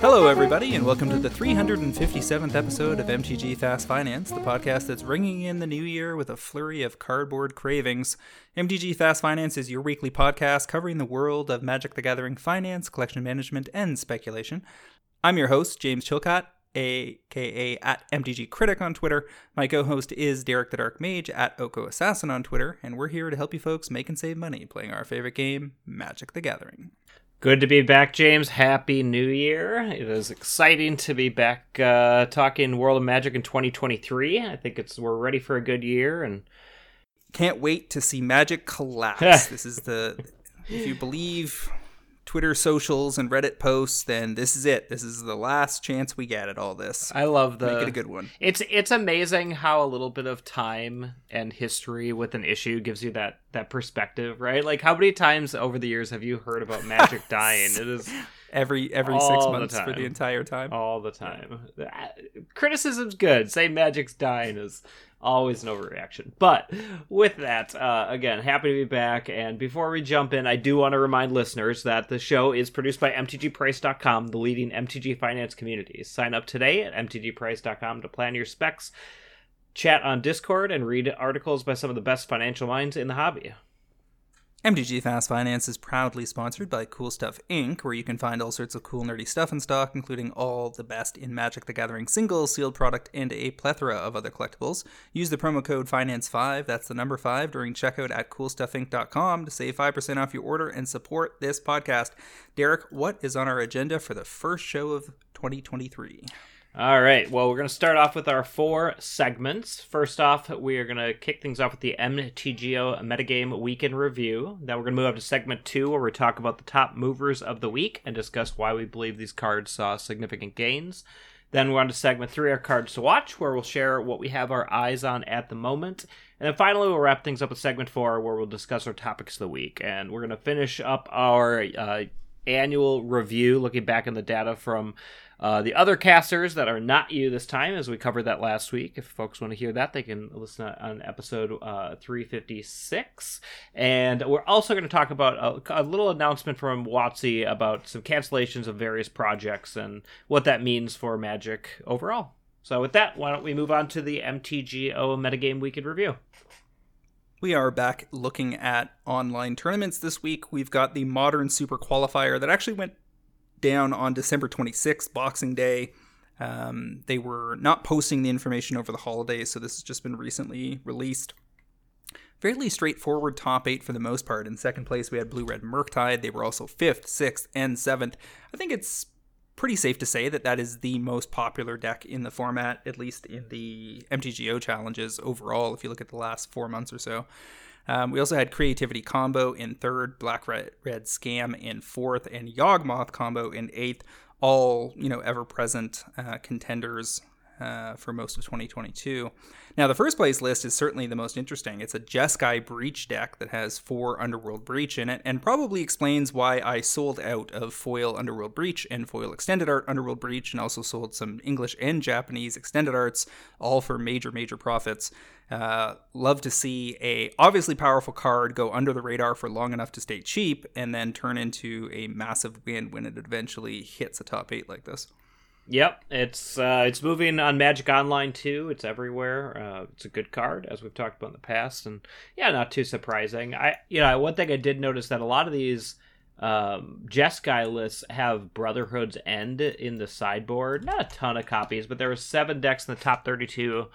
Hello, everybody, and welcome to the 357th episode of MTG Fast Finance, the podcast that's ringing in the new year with a flurry of cardboard cravings. MTG Fast Finance is your weekly podcast covering the world of Magic the Gathering finance, collection management, and speculation. I'm your host, James Chilcott, aka at MTG Critic on Twitter. My co-host is Derek the Dark Mage at Oko Assassin on Twitter, and we're here to help you folks make and save money playing our favorite game, Magic the Gathering. Good to be back, James. Happy New Year. It is exciting to be back uh, talking World of Magic in 2023. I think it's we're ready for a good year and can't wait to see Magic collapse. this is the if you believe Twitter socials and Reddit posts, then this is it. This is the last chance we get at all this. I love the make it a good one. It's it's amazing how a little bit of time and history with an issue gives you that that perspective, right? Like how many times over the years have you heard about Magic dying? It is every every six months the for the entire time. All the time. Criticism's good. Say Magic's dying is always an overreaction. But with that, uh, again, happy to be back. And before we jump in, I do want to remind listeners that the show is produced by MTGPrice.com, the leading MTG finance community. Sign up today at MTGPrice.com to plan your specs, chat on Discord, and read articles by some of the best financial minds in the hobby. MTG Fast Finance is proudly sponsored by Cool Stuff Inc., where you can find all sorts of cool nerdy stuff in stock, including all the best in Magic the Gathering singles, sealed product, and a plethora of other collectibles. Use the promo code FINANCE5, that's the number 5, during checkout at coolstuffinc.com to save 5% off your order and support this podcast. Derek, what is on our agenda for the first show of 2023? All right. Well, we're going to start off with our four segments. First off, we are going to kick things off with the MTGO Metagame Week in Review. Then we're going to move up to segment two, where we talk about the top movers of the week and discuss why we believe these cards saw significant gains. Then we're on to segment three, our cards to watch, where we'll share what we have our eyes on at the moment. And then finally, we'll wrap things up with segment four, where we'll discuss our topics of the week. And we're going to finish up our uh, annual review, looking back in the data from uh, the other casters that are not you this time, as we covered that last week. If folks want to hear that, they can listen on episode uh, 356. And we're also going to talk about a, a, little announcement from WotC about some cancellations of various projects and what that means for Magic overall. So, with that, why don't we move on to the MTGO Metagame Week in Review? We are back looking at online tournaments this week. We've got the Modern Super Qualifier that actually went down on December 26th, Boxing Day. Um, they were not posting the information over the holidays, so this has just been recently released. Fairly straightforward top eight for the most part. In second place, we had Blue Red Murktide. They were also fifth, sixth, and seventh. I think it's pretty safe to say that that is the most popular deck in the format, at least in the MTGO challenges overall, if you look at the last four months or so. Um, we also had Creativity Combo in third, Black Red, Red Scam in fourth, and Yawgmoth Combo in eighth. All you know, ever present uh, contenders uh, for most of 2022. Now, the first place list is certainly the most interesting. It's a Jeskai Breach deck that has four Underworld Breach in it, and probably explains why I sold out of foil Underworld Breach and foil Extended Art Underworld Breach, and also sold some English and Japanese Extended Arts, all for major, major profits. Uh, love to see a obviously powerful card go under the radar for long enough to stay cheap, and then turn into a massive win when it eventually hits a top eight like this. Yep, it's uh, it's moving on Magic Online too. It's everywhere. Uh, it's a good card, as we've talked about in the past, and yeah, not too surprising. I you know one thing I did notice that a lot of these um, Jeskai lists have Brotherhood's End in the sideboard. Not a ton of copies, but there were seven decks in the top thirty-two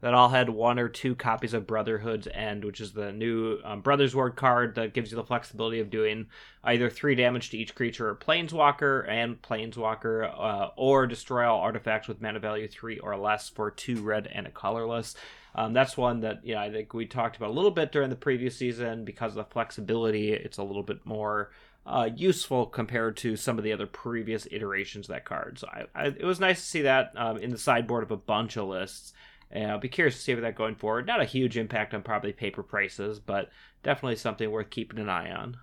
that all had one or two copies of Brotherhood's End, which is the new um, Brothers War card that gives you the flexibility of doing either three damage to each creature or planeswalker and planeswalker, uh, or destroy all artifacts with mana value three or less for two red and a colorless. Um, that's one that you know I think we talked about a little bit during the previous season because of the flexibility. It's a little bit more uh, useful compared to some of the other previous iterations of that card. So I, I, it was nice to see that um, in the sideboard of a bunch of lists. And I'll be curious to see that going forward. Not a huge impact on probably paper prices, but definitely something worth keeping an eye on.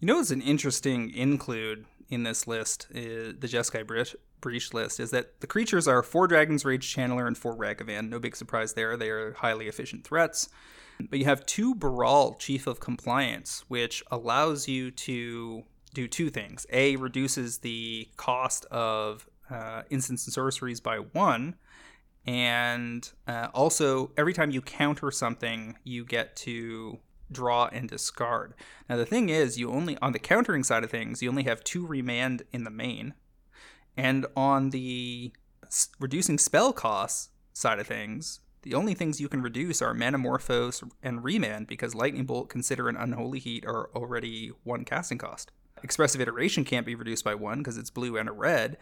You know, it's an interesting include in this list, is, the Jeskai Breach, Breach list, is that the creatures are four Dragon's Rage Channeler and four Ragavan. No big surprise there. They are highly efficient threats. But you have two Baral Chief of Compliance, which allows you to do two things. A, reduces the cost of uh, instants and sorceries by one, and uh, also every time you counter something, you get to draw and discard. Now the thing is, you only on the countering side of things, you only have two remand in the main, and on the s- reducing spell costs side of things, the only things you can reduce are Manamorphose and Remand because Lightning Bolt, Consider, and Unholy Heat are already one casting cost. Expressive Iteration can't be reduced by one because it's blue and a red.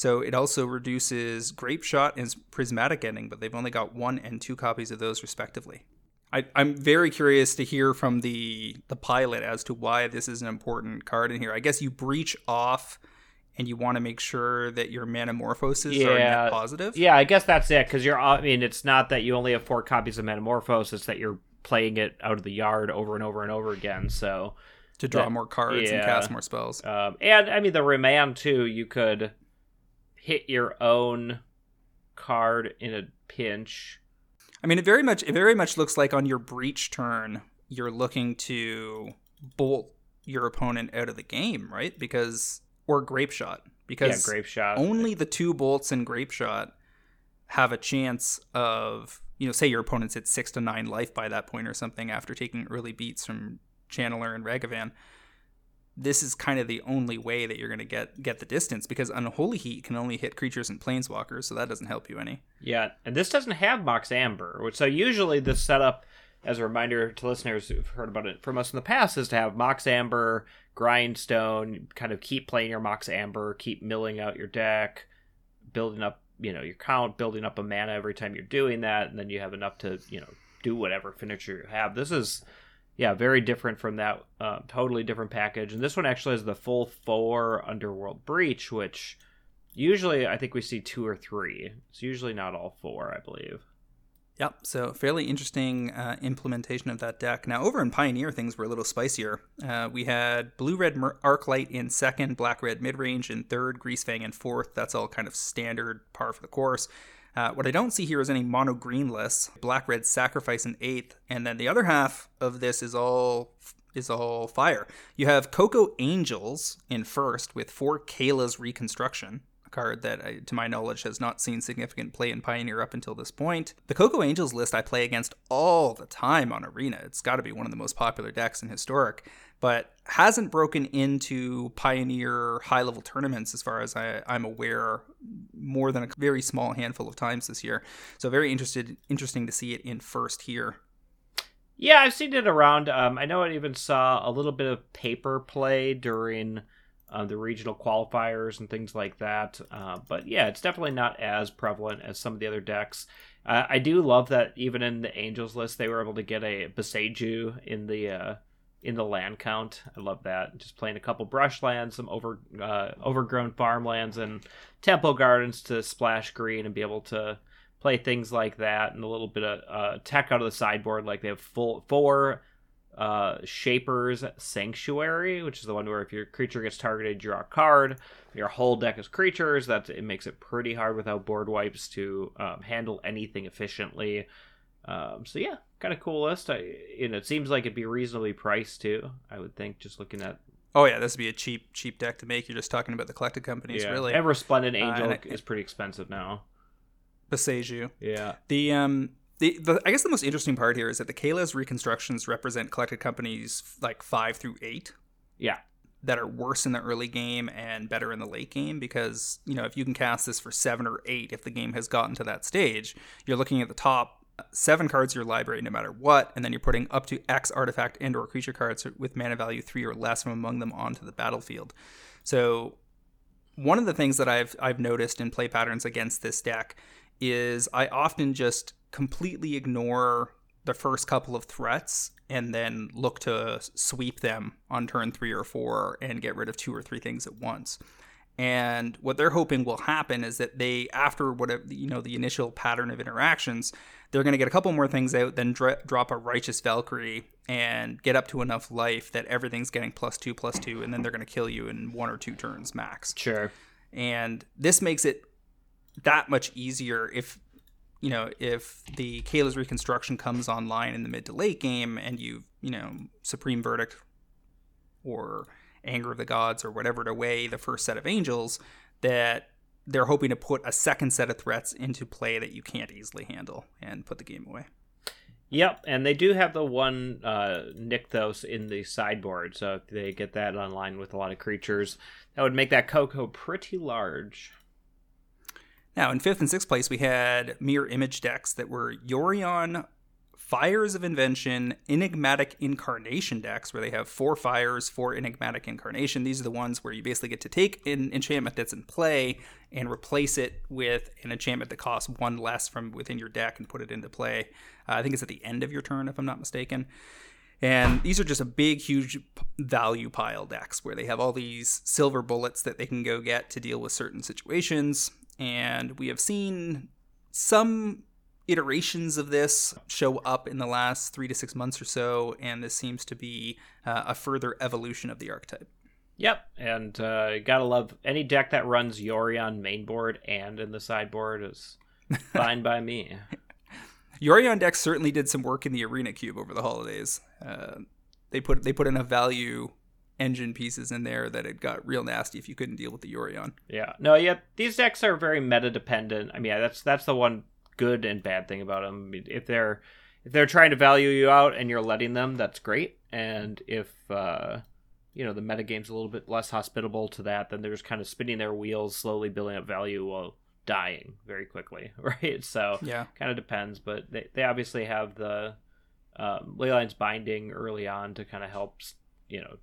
So it also reduces Grapeshot and Prismatic Ending, but they've only got one and two copies of those respectively. I, am very curious to hear from the the pilot as to why this is an important card in here. I guess you breach off and you want to make sure that your Manamorphoses are Yeah. net positive. Yeah, I guess that's it. Because you're, I mean, it's not that you only have four copies of Metamorphose; it's that you're playing it out of the yard over and over and over again. So, To draw That- more cards and cast more spells. um, and I mean, the remand too. You could hit your own card in a pinch. I mean, it very much it very much looks like on your breach turn, you're looking to bolt your opponent out of the game, right? Because or grapeshot Yeah, because grapeshot. only the two bolts in grapeshot have a chance of you know say your opponent's at six to nine life by that point or something after taking early beats from Channeler and Ragavan. This is kind of the only way that you're going to get get the distance because unholy heat can only hit creatures and planeswalkers, so that doesn't help you any. Yeah, and this doesn't have Mox Amber, which so usually this setup, as a reminder to listeners who've heard about it from us in the past, is to have Mox Amber, Grindstone, kind of keep playing your Mox Amber, keep milling out your deck, building up, you know, your count, building up a mana every time you're doing that, and then you have enough to, you know, do whatever finisher you have. This is, yeah, very different from that, uh, totally different package. And this one actually has the full four Underworld Breach, which usually I think we see two or three. It's usually not all four, I believe. Yep. So fairly interesting uh, implementation of that deck. Now over in Pioneer, things were a little spicier. Uh, we had blue red Mer- Arclight in second, black red mid range in third, Greasefang in fourth. That's all kind of standard par for the course. Uh, what I don't see here is any mono green lists. Black red sacrifice an eighth, and then the other half of this is all is all fire. You have Coco Angels in first with four Kayla's Reconstruction, a card that, I, to my knowledge, has not seen significant play in Pioneer up until this point. The Coco Angels list I play against all the time on Arena. It's got to be one of the most popular decks in Historic, but hasn't broken into Pioneer high level tournaments as far as I, I'm aware, more than a very small handful of times this year. So very interested, interesting to see it in first here. Yeah, I've seen it around. Um, I know I even saw a little bit of paper play during uh, the regional qualifiers and things like that. Uh, but yeah, it's definitely not as prevalent as some of the other decks. Uh, I do love that even in the Angels list, they were able to get a Boseiju in the uh, in the land count. I love that. Just playing a couple brush lands, some over uh, overgrown farmlands, and temple gardens to splash green and be able to play things like that and a little bit of uh, tech out of the sideboard. Like they have full four uh, Shapers Sanctuary, which is the one where if your creature gets targeted, draw a card. Your whole deck is creatures. That it makes it pretty hard without board wipes to um, handle anything efficiently. Um, so yeah, kind of cool list. I, and it seems like it'd be reasonably priced too. I would think just looking at Oh yeah, this would be a cheap cheap deck to make. You're just talking about the collected companies, yeah. really. Ever Splendid Uh, Angel I- is pretty expensive now. Boseiju. Yeah. The um the, the I guess the most interesting part here is that the Kayla's reconstructions represent collected companies like five through eight Yeah. that are worse in the early game and better in the late game because you know if you can cast this for seven or eight if the game has gotten to that stage, you're looking at the top seven cards in your library no matter what, and then you're putting up to X artifact and or creature cards with mana value three or less from among them onto the battlefield. So one of the things that I've I've noticed in play patterns against this deck is I often just completely ignore the first couple of threats and then look to sweep them on turn three or four and get rid of two or three things at once. And what they're hoping will happen is that they, after whatever you know, the initial pattern of interactions, they're going to get a couple more things out, then dr- drop a righteous Valkyrie and get up to enough life that everything's getting plus two, plus two, and then they're going to kill you in one or two turns max. Sure. And this makes it that much easier if you know if the Kayla's reconstruction comes online in the mid to late game and you've you know Supreme Verdict or Anger of the Gods or whatever to weigh the first set of angels, that they're hoping to put a second set of threats into play that you can't easily handle and put the game away. Yep, and they do have the one uh, Nykthos in the sideboard, so if they get that online with a lot of creatures, that would make that Coco pretty large. Now, in fifth and sixth place, we had mirror image decks that were Yorion Fires of Invention, Enigmatic Incarnation decks, where they have four fires, four Enigmatic Incarnation. These are the ones where you basically get to take an enchantment that's in play and replace it with an enchantment that costs one less from within your deck and put it into play. Uh, I think it's at the end of your turn, if I'm not mistaken. And these are just a big, huge value pile decks where they have all these silver bullets that they can go get to deal with certain situations. And we have seen some iterations of this show up in the last three to six months or so, and this seems to be uh, a further evolution of the archetype. Yep, and uh, you gotta love any deck that runs Yorion mainboard and in the sideboard is fine by me. Yorion deck certainly did some work in the Arena Cube over the holidays. Uh, they put they put enough value engine pieces in there that it got real nasty if you couldn't deal with the Yorion. Yeah, no, yeah, these decks are very meta dependent. I mean, yeah, that's that's the one good and bad thing about them. If they're if they're trying to value you out and you're letting them, that's great. And if uh, you know the metagame's a little bit less hospitable to that, then they're just kind of spinning their wheels, slowly building up value while dying very quickly, right? So yeah, kind of depends. But they they obviously have the um, Leyline's binding early on to kind of help you know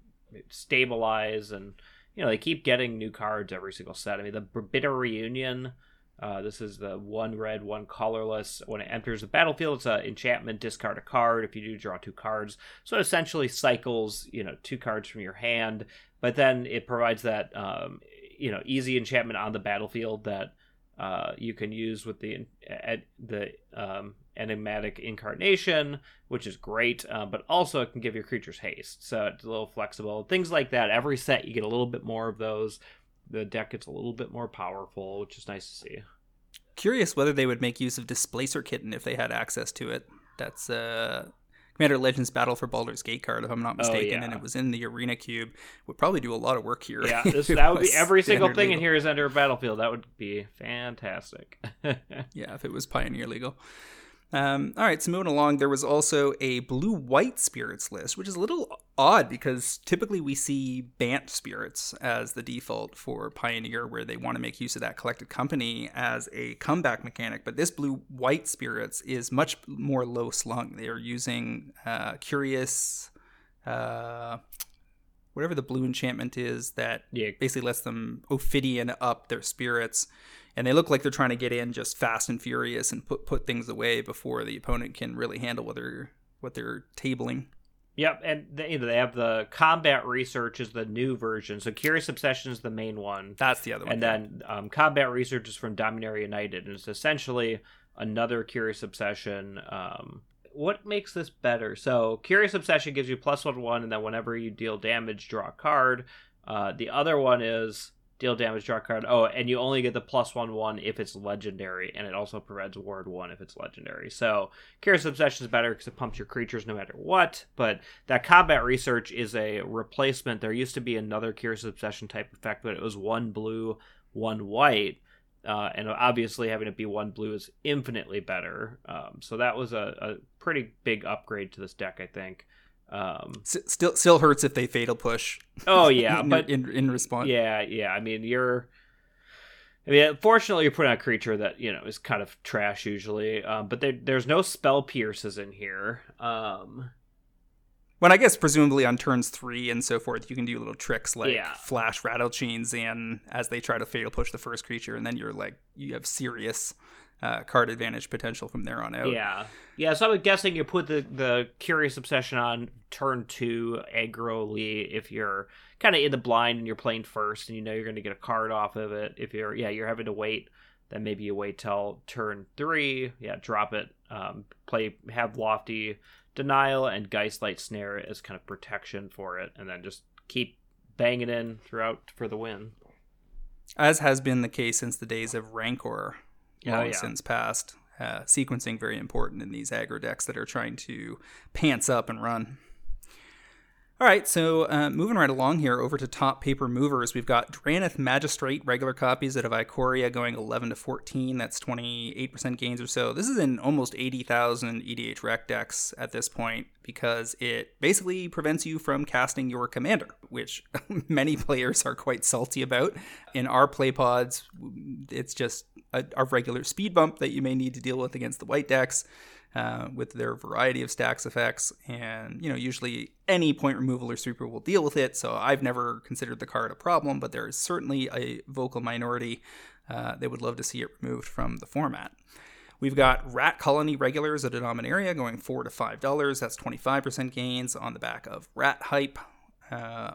stabilize and you know they keep getting new cards every single set. I mean the Bitter Reunion uh, this is the one red, one colorless. When it enters the battlefield, it's an enchantment. Discard a card. If you do, draw two cards. So it essentially cycles, you know, two cards from your hand. But then it provides that, um, you know, easy enchantment on the battlefield that uh, you can use with the the um, enigmatic incarnation, which is great. Uh, but also it can give your creatures haste, so it's a little flexible. Things like that. Every set you get a little bit more of those the deck gets a little bit more powerful, which is nice to see. Curious whether they would make use of Displacer Kitten if they had access to it. That's uh, Commander Legends Battle for Baldur's Gate card, if I'm not mistaken, oh, yeah. and it was in the Arena Cube. Would probably do a lot of work here. Yeah, this, that would be every single thing legal. in here is under a battlefield. That would be fantastic. yeah, if it was Pioneer legal. Um, all right, so moving along, there was also a blue white spirits list, which is a little odd because typically we see Bant spirits as the default for Pioneer, where they want to make use of that collected company as a comeback mechanic. But this blue white spirits is much more low slung. They are using uh, Curious. Uh, whatever the blue enchantment is that yeah. basically lets them Ophidian up their spirits and they look like they're trying to get in just fast and furious and put put things away before the opponent can really handle what they're what they're tabling. Yep, and they, they have the combat research is the new version. So Curious Obsession is the main one. That's the other one. And then um, combat research is from Dominaria United, and it's essentially another Curious Obsession. Um, what makes this better? So Curious Obsession gives you plus one one, and then whenever you deal damage, draw a card. Uh, the other one is deal damage, draw card. Oh, and you only get the plus one one if it's legendary, and it also provides ward one if it's legendary. So Curious Obsession is better because it pumps your creatures no matter what. But that combat research is a replacement. There used to be another Curious Obsession type effect, but it was one blue, one white. Uh, and obviously, having it be one blue is infinitely better. Um, so that was a, a pretty big upgrade to this deck, I think. Um, S- still, still hurts if they fatal push. Oh yeah, in, but in in response, yeah, yeah. I mean, you're. I mean, unfortunately, you're putting a creature that you know is kind of trash usually. Um, but there, there's no spell pierces in here. Um, when I guess presumably on turns three and so forth, you can do little tricks like yeah. flash Rattlechains in as they try to fatal push the first creature, and then you're like you have serious uh, card advantage potential from there on out. Yeah, yeah. So I'm guessing you put the the curious obsession on turn two aggroly if you're kind of in the blind and you're playing first and you know you're going to get a card off of it. If you're yeah you're having to wait, then maybe you wait till turn three. Yeah, drop it. Um, play have lofty denial and Geistlight snare as kind of protection for it, and then just keep banging in throughout for the win. As has been the case since the days of Rancor long Oh, yeah. since past. Uh, sequencing very important in these aggro decks that are trying to pants up and run. All right, so uh, moving right along here over to top paper movers, we've got Drannith Magistrate regular copies out of Ikoria going 11 to 14. That's 28% gains or so. This is in almost 80,000 EDH rec decks at this point because it basically prevents you from casting your commander, which many players are quite salty about. In our play pods, it's just a, a regular speed bump that you may need to deal with against the white decks uh, with their variety of stacks effects. And, you know, usually any point removal or sweeper will deal with it. So I've never considered the card a problem, but there is certainly a vocal minority uh, that would love to see it removed from the format. We've got Rat Colony regulars at a Dominaria going four to five dollars. That's twenty five percent gains on the back of Rat Hype. Uh,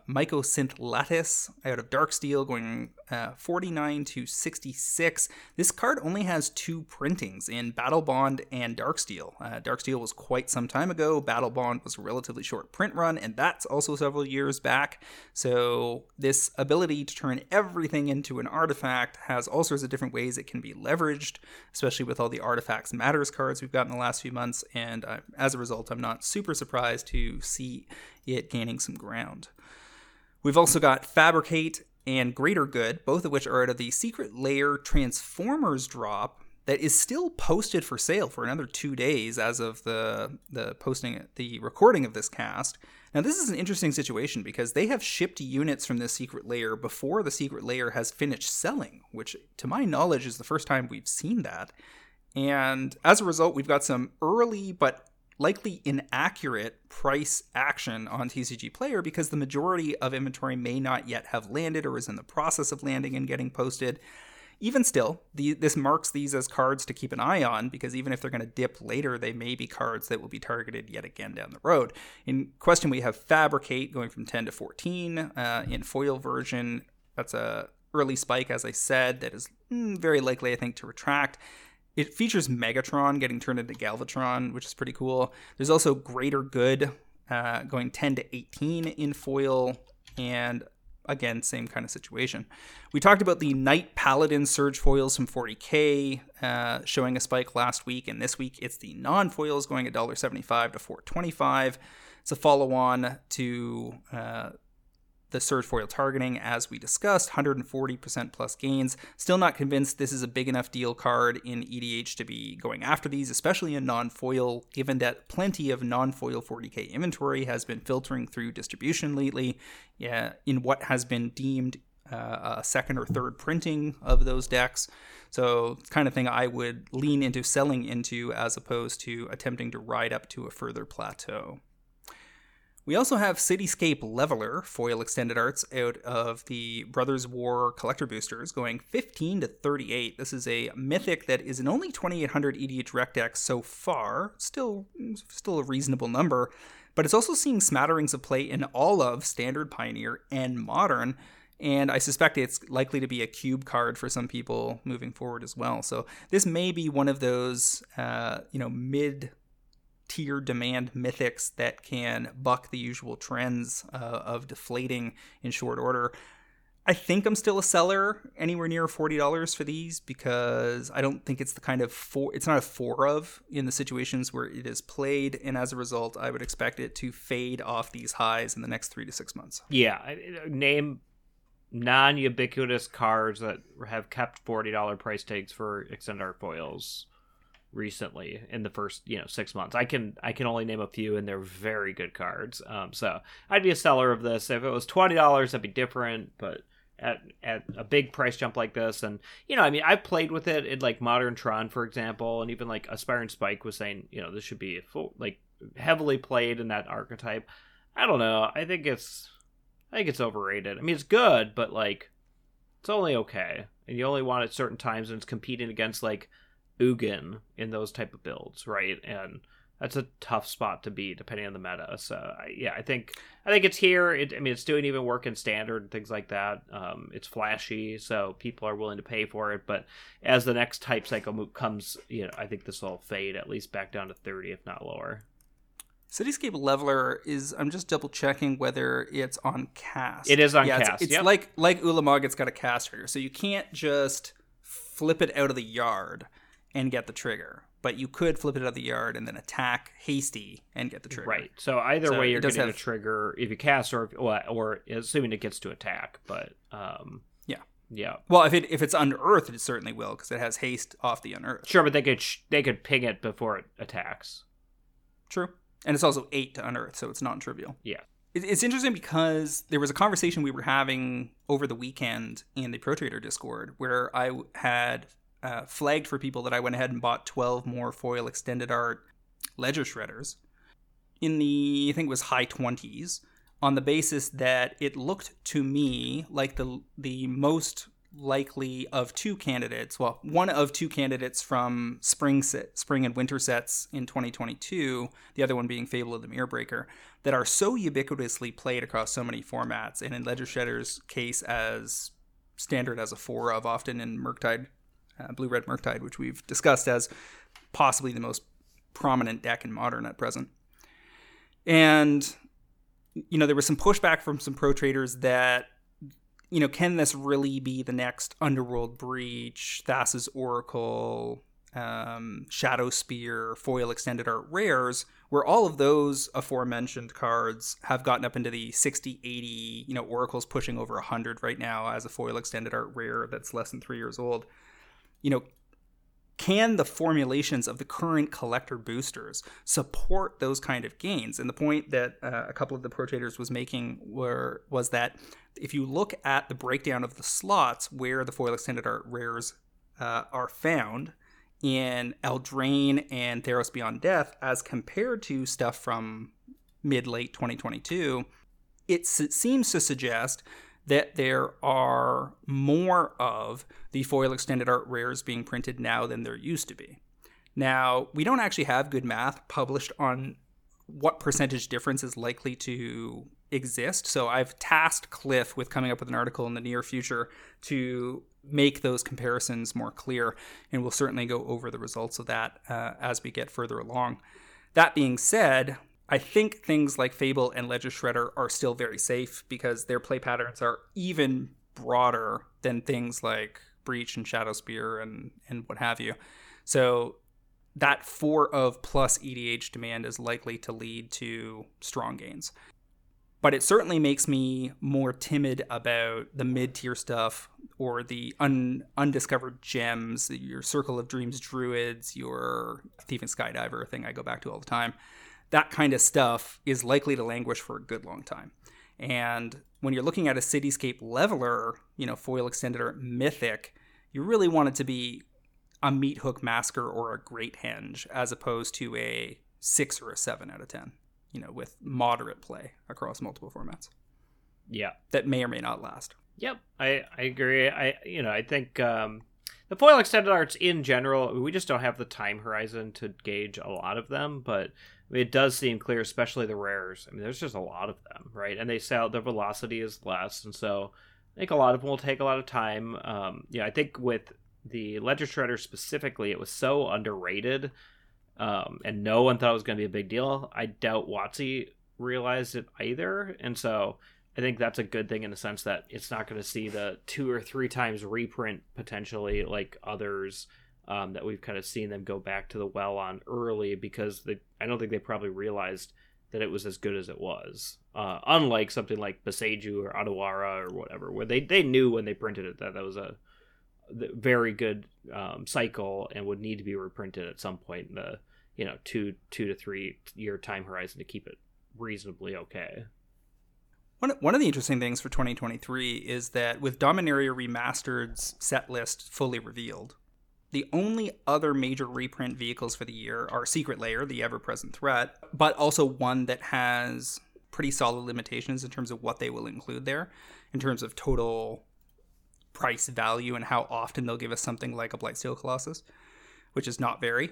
Lattice out of Darksteel going uh, 49 to 66. This card only has two printings in Battlebond and Darksteel. Uh, Darksteel was quite some time ago. Battlebond was a relatively short print run, and that's also several years back. So, this ability to turn everything into an artifact has all sorts of different ways it can be leveraged, especially with all the Artifacts Matters cards we've got in the last few months. And uh, as a result, I'm not super surprised to see it gaining some ground. We've also got Fabricate and Greater Good, both of which are out of the Secret Lair Transformers drop that is still posted for sale for another two days as of the the posting the recording of this cast. Now this is an interesting situation because they have shipped units from this Secret Lair before the Secret Lair has finished selling, which to my knowledge is the first time we've seen that. And as a result, we've got some early but likely inaccurate price action on TCG Player because the majority of inventory may not yet have landed or is in the process of landing and getting posted. Even still, the, this marks these as cards to keep an eye on because even if they're going to dip later, they may be cards that will be targeted yet again down the road. In question, we have Fabricate going from 10 to 14 uh, in foil version. That's a early spike, as I said, that is mm, very likely, I think, to retract. It features Megatron getting turned into Galvatron, which is pretty cool. There's also Greater Good uh, going 10 to 18 in foil, and again, same kind of situation. We talked about the Knight Paladin Surge foils from 40k uh, showing a spike last week, and this week it's the non foils going $1.75 to 425 It's a follow on to uh, the surge foil targeting, as we discussed, 140% plus gains. Still not convinced this is a big enough deal card in EDH to be going after these, especially in non foil, given that plenty of non foil 40k inventory has been filtering through distribution lately yeah, in what has been deemed uh, a second or third printing of those decks. So, kind of thing I would lean into selling into as opposed to attempting to ride up to a further plateau. We also have Cityscape Leveler foil extended arts out of the Brothers War collector boosters going 15 to 38. This is a mythic that is in only 2800 EDH rec decks so far, still still a reasonable number, but it's also seeing smatterings of play in all of standard Pioneer and Modern. And I suspect it's likely to be a cube card for some people moving forward as well. So this may be one of those, uh, you know, mid tier demand mythics that can buck the usual trends uh, of deflating in short order. I think I'm still a seller anywhere near $40 for these because I don't think it's the kind of four, it's not a four of in the situations where it is played and as a result I would expect it to fade off these highs in the next 3 to 6 months. Yeah, name non-ubiquitous cards that have kept forty dollar price tags for extended art foils recently in the first you know six months. I can I can only name a few, and they're very good cards. Um, so I'd be a seller of this. If it was twenty dollars, that'd be different, but. At, at a big price jump like this and you know i mean i've played with it in like modern tron for example and even like aspiring spike was saying you know this should be full, like heavily played in that archetype i don't know i think it's I think it's overrated. I mean, it's good, but like, it's only okay, and you only want it certain times and it's competing against like Ugin in those type of builds, right? And that's a tough spot to be depending on the meta. So yeah, I think I think it's here. It, I mean, it's doing even work in standard and things like that. Um, it's flashy, so people are willing to pay for it. But as the next type cycle move comes, you know, I think this will fade at least back down to thirty, if not lower. Cityscape Leveler is. I'm just double checking whether it's on cast. It is on yeah, cast. It's, it's yep. like like Ulamog. It's got a cast trigger, so you can't just flip it out of the yard and get the trigger but you could flip it out of the yard and then attack hasty and get the trigger. Right. So either so way, you're getting have... a trigger if you cast, or or, or assuming it gets to attack. But um, yeah, yeah. Well, if it if it's unearthed, it certainly will because it has haste off the unearthed. Sure, but they could sh- they could ping it before it attacks. True, and it's also eight to unearth, so it's non-trivial. Yeah. It's interesting because there was a conversation we were having over the weekend in the Pro Trader Discord where I had uh, flagged for people that I went ahead and bought 12 more foil extended art ledger shredders in the, I think it was high 20s, on the basis that it looked to me like the the most likely of two candidates, well, one of two candidates from spring set, spring and winter sets in 2022, the other one being Fable of the Mirror Breaker, that are so ubiquitously played across so many formats, and in Ledger Shredder's case as standard as a four of, often in Murktide uh, Blue Red Murktide, which we've discussed as possibly the most prominent deck in modern at present. And you know, there was some pushback from some pro traders that you know, can this really be the next Underworld Breach, Thassa's Oracle, um, Shadowspear, Foil Extended Art rares, where all of those aforementioned cards have gotten up into the 60, 80, you know, Oracle's pushing over 100 right now as a Foil Extended Art rare that's less than three years old you know, can the formulations of the current collector boosters support those kind of gains? And the point that uh, a couple of the pro traders was making were was that if you look at the breakdown of the slots where the foil extended art rares uh, are found in Eldraine and Theros Beyond Death, as compared to stuff from mid late 2022, it seems to suggest that there are more of the foil extended art rares being printed now than there used to be. Now, we don't actually have good math published on what percentage difference is likely to exist. So I've tasked Cliff with coming up with an article in the near future to make those comparisons more clear, and we'll certainly go over the results of that uh, as we get further along. That being said, I think things like Fable and Ledger Shredder are still very safe because their play patterns are even broader than things like Breach and Shadowspear and, and what have you. So that four of plus EDH demand is likely to lead to strong gains. But it certainly makes me more timid about the mid tier stuff or the un- undiscovered gems, your Circle of Dreams Druids, your Thieving Skydiver thing I go back to all the time that kind of stuff is likely to languish for a good long time. And when you're looking at a cityscape leveler, you know, foil extended or mythic, you really want it to be a Meathook Massacre or a great henge as opposed to a six or a seven out of 10, you know, with moderate play across multiple formats. Yeah. That may or may not last. Yep. I, I agree. I, you know, I think, um, the foil extended arts in general, we just don't have the time horizon to gauge a lot of them, but it does seem clear, especially the rares. I mean, there's just a lot of them, right? And they sell the velocity is less, and so I think a lot of them will take a lot of time. Um, yeah, I think with the Ledger Shredder specifically, it was so underrated, um, and no one thought it was going to be a big deal. I doubt WotC realized it either, and so I think that's a good thing in the sense that it's not going to see the two or three times reprint potentially like others um, that we've kind of seen them go back to the well on early because they, I don't think they probably realized that it was as good as it was. Uh, unlike something like Boseiju or Otawara or whatever, where they, they knew when they printed it that that was a very good um, cycle and would need to be reprinted at some point in the you know two two to three year time horizon to keep it reasonably okay. One, one of the interesting things for 2023 is that with Dominaria Remastered's set list fully revealed, the only other major reprint vehicles for the year are Secret Lair, the ever present threat, but also one that has pretty solid limitations in terms of what they will include there, in terms of total price value and how often they'll give us something like a Blightsteel Colossus. which is not very.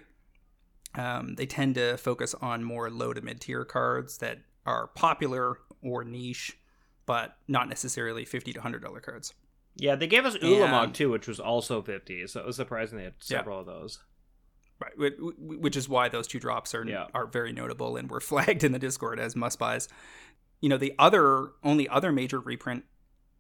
Um, they tend to focus on more low to mid tier cards that are popular or niche, but not necessarily fifty to hundred dollar cards. Yeah, they gave us Ulamog and, too, which was also fifty. So it was surprising they had several yeah. of those. Right, which is why those two drops are yeah. are very notable and were flagged in the Discord as must buys. You know, the other only other major reprint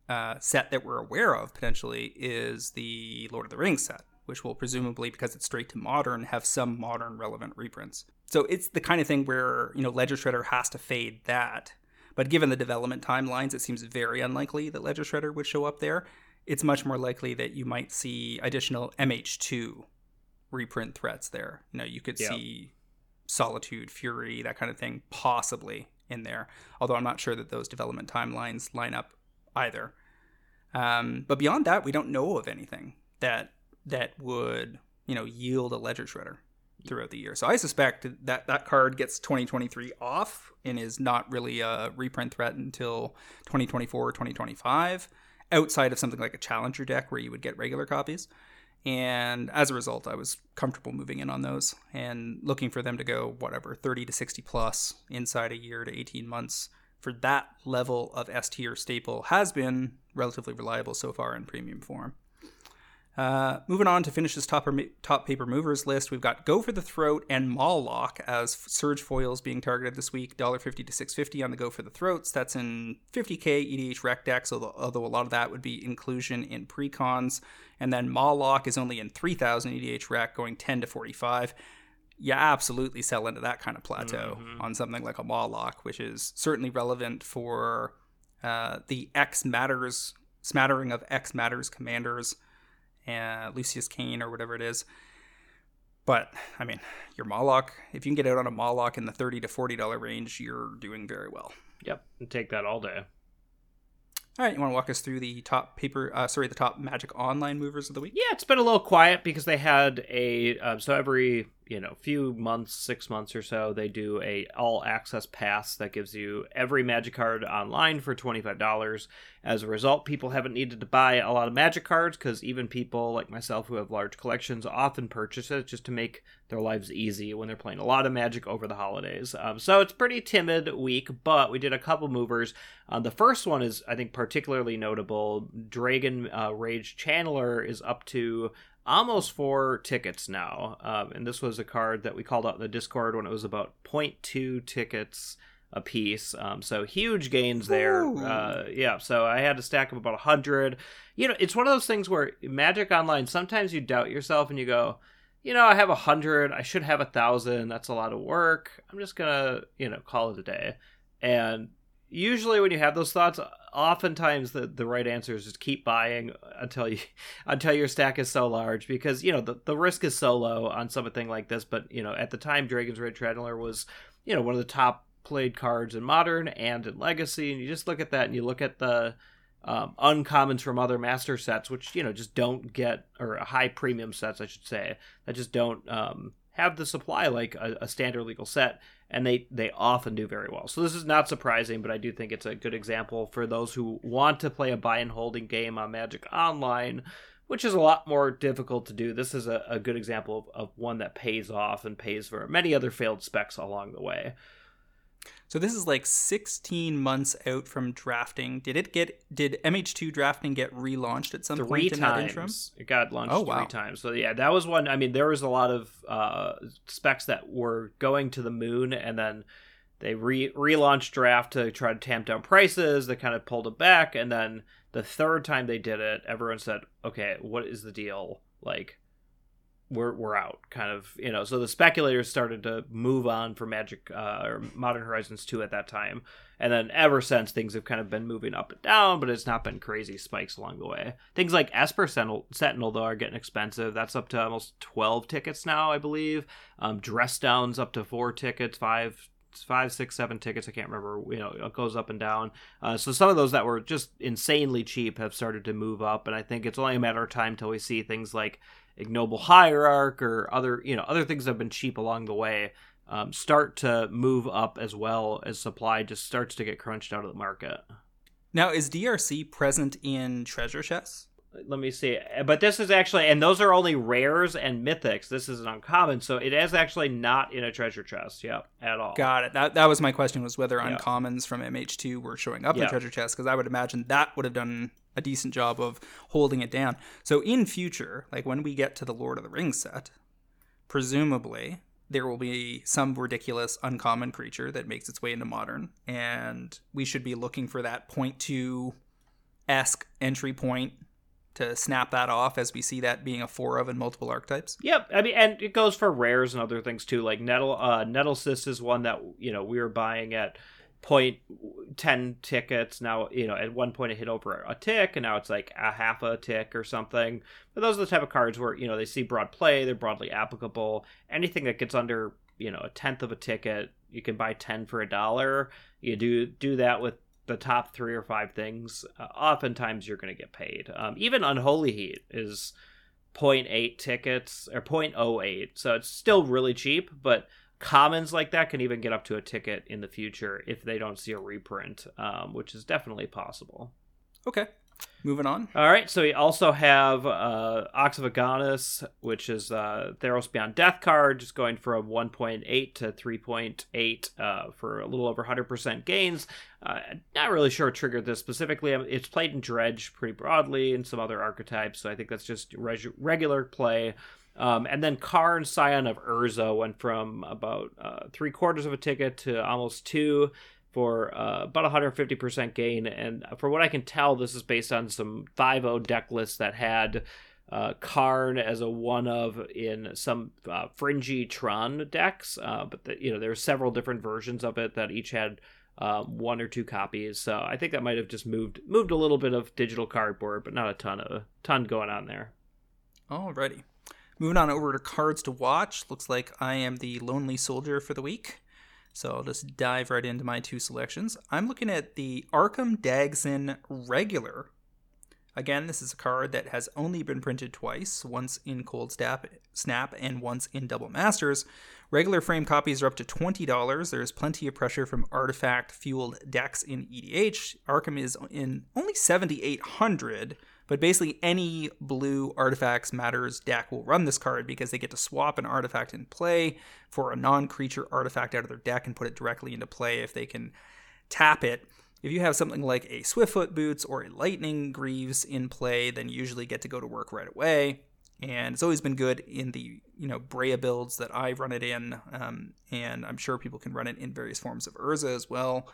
uh, set that we're aware of potentially is the Lord of the Rings set which will presumably, because it's straight to modern, have some modern relevant reprints. So it's the kind of thing where, you know, Ledger Shredder has to fade that. But given the development timelines, it seems very unlikely that Ledger Shredder would show up there. It's much more likely that you might see additional MH2 reprint threats there. You know, you could see Solitude, Fury, that kind of thing, possibly in there. Although I'm not sure that those development timelines line up either. Um, but beyond that, we don't know of anything that that would you know yield a ledger shredder throughout the year. So I suspect that that card gets 2023 off and is not really a reprint threat until 2024 or 2025, outside of something like a challenger deck where you would get regular copies. And as a result, I was comfortable moving in on those and looking for them to go whatever 30 to 60 plus inside a year to 18 months for that level of S tier staple has been relatively reliable so far in premium form. Uh, moving on to finish this top, top paper movers list, we've got Go for the Throat and Mawloc as surge foils being targeted this week. $1.50 to $6.50 on the Go for the Throats. That's in 50k EDH rec decks, although, although a lot of that would be inclusion in precons. And then Mawloc is only in 3000 EDH rec, going 10 to 45 you absolutely sell into that kind of plateau mm-hmm. on something like a Mawloc, which is certainly relevant for uh, the X matters smattering of X matters commanders and Lucius Kane or whatever it is. But I mean, your Mawloc, if you can get out on a Mawloc in the thirty to forty dollar range, you're doing very well. Yep, and take that all day. All right, you want to walk us through the top paper, uh, sorry, the top Magic Online movers of the week? Yeah, it's been a little quiet because they had a uh, so every you know a few months, six months or so, they do a all access pass that gives you every Magic card online for twenty five dollars. As a result, people haven't needed to buy a lot of Magic cards because even people like myself who have large collections often purchase it just to make their lives easy when they're playing a lot of Magic over the holidays. Um, so it's pretty timid week, but we did a couple movers. Uh, the first one is, I think, particularly notable. Dragon uh, Rage Channeler is up to almost four tickets now. Um, and this was a card that we called out in the Discord when it was about 0.2 tickets a piece. Um, so huge gains there. Uh, yeah, so I had a stack of about 100. You know, it's one of those things where Magic Online, sometimes you doubt yourself and you go, you know, I have a hundred. I should have a thousand. That's a lot of work. I'm just gonna, you know, call it a day. And usually, when you have those thoughts, oftentimes the, the right answer is just keep buying until you until your stack is so large because you know the, the risk is so low on something like this. But you know, at the time, Dragon's red Channeler was you know one of the top played cards in Modern and in Legacy, and you just look at that and you look at the um, uncommons from other master sets, which you know just don't get or high premium sets, I should say, that just don't um, have the supply like a, a, standard legal set, and they they often do very well. So this is not surprising, but I do think it's a good example for those who want to play a buy and holding game on Magic Online. Which is a lot more difficult to do. This is a, a good example of, of one that pays off and pays for many other failed specs along the way. So this is like 16 months out from drafting. Did it get? Did MH2 drafting get relaunched at some three point in times. that interim? It got launched oh, wow. three times. So yeah, that was one. I mean, there was a lot of uh, specs that were going to the moon, and then they re relaunched draft to try to tamp down prices. They kind of pulled it back, and then the third time they did it, everyone said, "Okay, what is the deal?" Like we're we're out kind of you know so the speculators started to move on for magic uh, or modern horizons 2 at that time. And then ever since things have kind of been moving up and down but it's not been crazy spikes along the way. Things like esper sentinel, sentinel though are getting expensive. That's up to almost 12 tickets now i believe. Um, dress downs up to four tickets five five, six, seven tickets. I can't remember. You know, it goes up and down. Uh, so some of those that were just insanely cheap have started to move up, and I think it's only a matter of time till we see things like ignoble hierarch or other you know other things that have been cheap along the way um, start to move up as well as supply just starts to get crunched out of the market now is drc present in treasure chests let me see. Uh, but this is actually, and those are only rares and mythics. This is an uncommon, so it is actually not in a treasure chest. Yep, at all. Got it. That that was my question was whether yep. uncommons from MH2 were showing up yep. in treasure chests because I would imagine that would have done a decent job of holding it down. So in future, like when we get to the Lord of the Rings set, presumably there will be some ridiculous uncommon creature that makes its way into modern, and we should be looking for that point two esque entry point to snap that off as we see that being a four of in multiple archetypes. Yep, I mean, and it goes for rares and other things too. Like Nettle, uh, Nettlecyst is one that you know we were buying at point ten tickets. Now you know at one point it hit over a tick, and now it's like a half a tick or something. But those are the type of cards where you know they see broad play, they're broadly applicable. Anything that gets under you know a tenth of a ticket, you can buy ten for a dollar. You do do that with the top three or five things, uh, oftentimes you're going to get paid. Um, even Unholy Heat is 0.8 tickets or 0.08, so it's still really cheap, but commons like that can even get up to a ticket in the future if they don't see a reprint, um, which is definitely possible. Okay. Moving on. All right, so we also have uh, Ox of Agonas, which is uh, Theros Beyond Death card, just going from 1.8 to 3.8 uh, for a little over 100% gains. Uh, not really sure triggered this specifically. Um, it's played in Dredge pretty broadly and some other archetypes, so I think that's just reg- regular play. Um, and then Karn, Scion of Urza, went from about uh, three quarters of a ticket to almost two for uh, about 150% gain. And for what I can tell, this is based on some 5 deck lists that had uh, Karn as a one of in some uh, fringy Tron decks. Uh, but the, you know, there are several different versions of it that each had. Um, one or two copies, so I think that might have just moved moved a little bit of digital cardboard, but not a ton of ton going on there. Alrighty, moving on over to cards to watch. Looks like I am the lonely soldier for the week. So I'll just dive right into my two selections. I'm looking at the Arcum Dagsson Regular. Again, this is a card that has only been printed twice, once in Cold Snap and once in Double Masters. Regular frame copies are up to $20. There's plenty of pressure from artifact fueled decks in EDH. Arkham is in only 7,800, but basically, any blue Artifacts Matters deck will run this card because they get to swap an artifact in play for a non creature artifact out of their deck and put it directly into play if they can tap it. If you have something like a Swiftfoot Boots or a Lightning Greaves in play, then you usually get to go to work right away. And it's always been good in the you know Breya builds that I run it in, um, and I'm sure people can run it in various forms of Urza as well.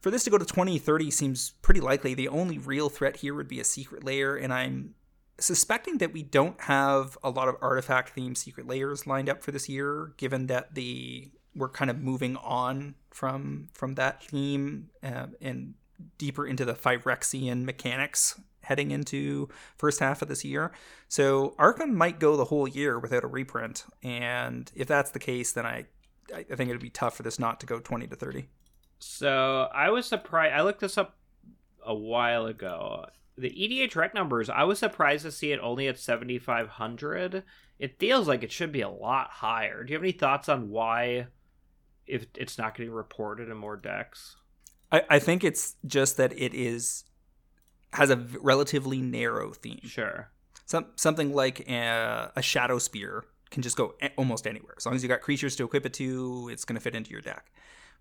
For this to go to 2030 seems pretty likely. The only real threat here would be a Secret Lair, and I'm suspecting that we don't have a lot of artifact themed Secret Lairs lined up for this year, given that the we're kind of moving on from from that theme uh, and deeper into the Phyrexian mechanics heading into first half of this year. So Arcum might go the whole year without a reprint, and if that's the case, then I I think it would be tough for this not to go 20 to 30. So I was surprised. I looked this up a while ago. The EDH rec numbers, I was surprised to see it only at 7,500. It feels like it should be a lot higher. Do you have any thoughts on why if it's not getting reported in more decks? I, I think it's just that it is has a relatively narrow theme. Sure. Some something like a, a Shadowspear can just go almost anywhere. As long as you got creatures to equip it to, it's going to fit into your deck.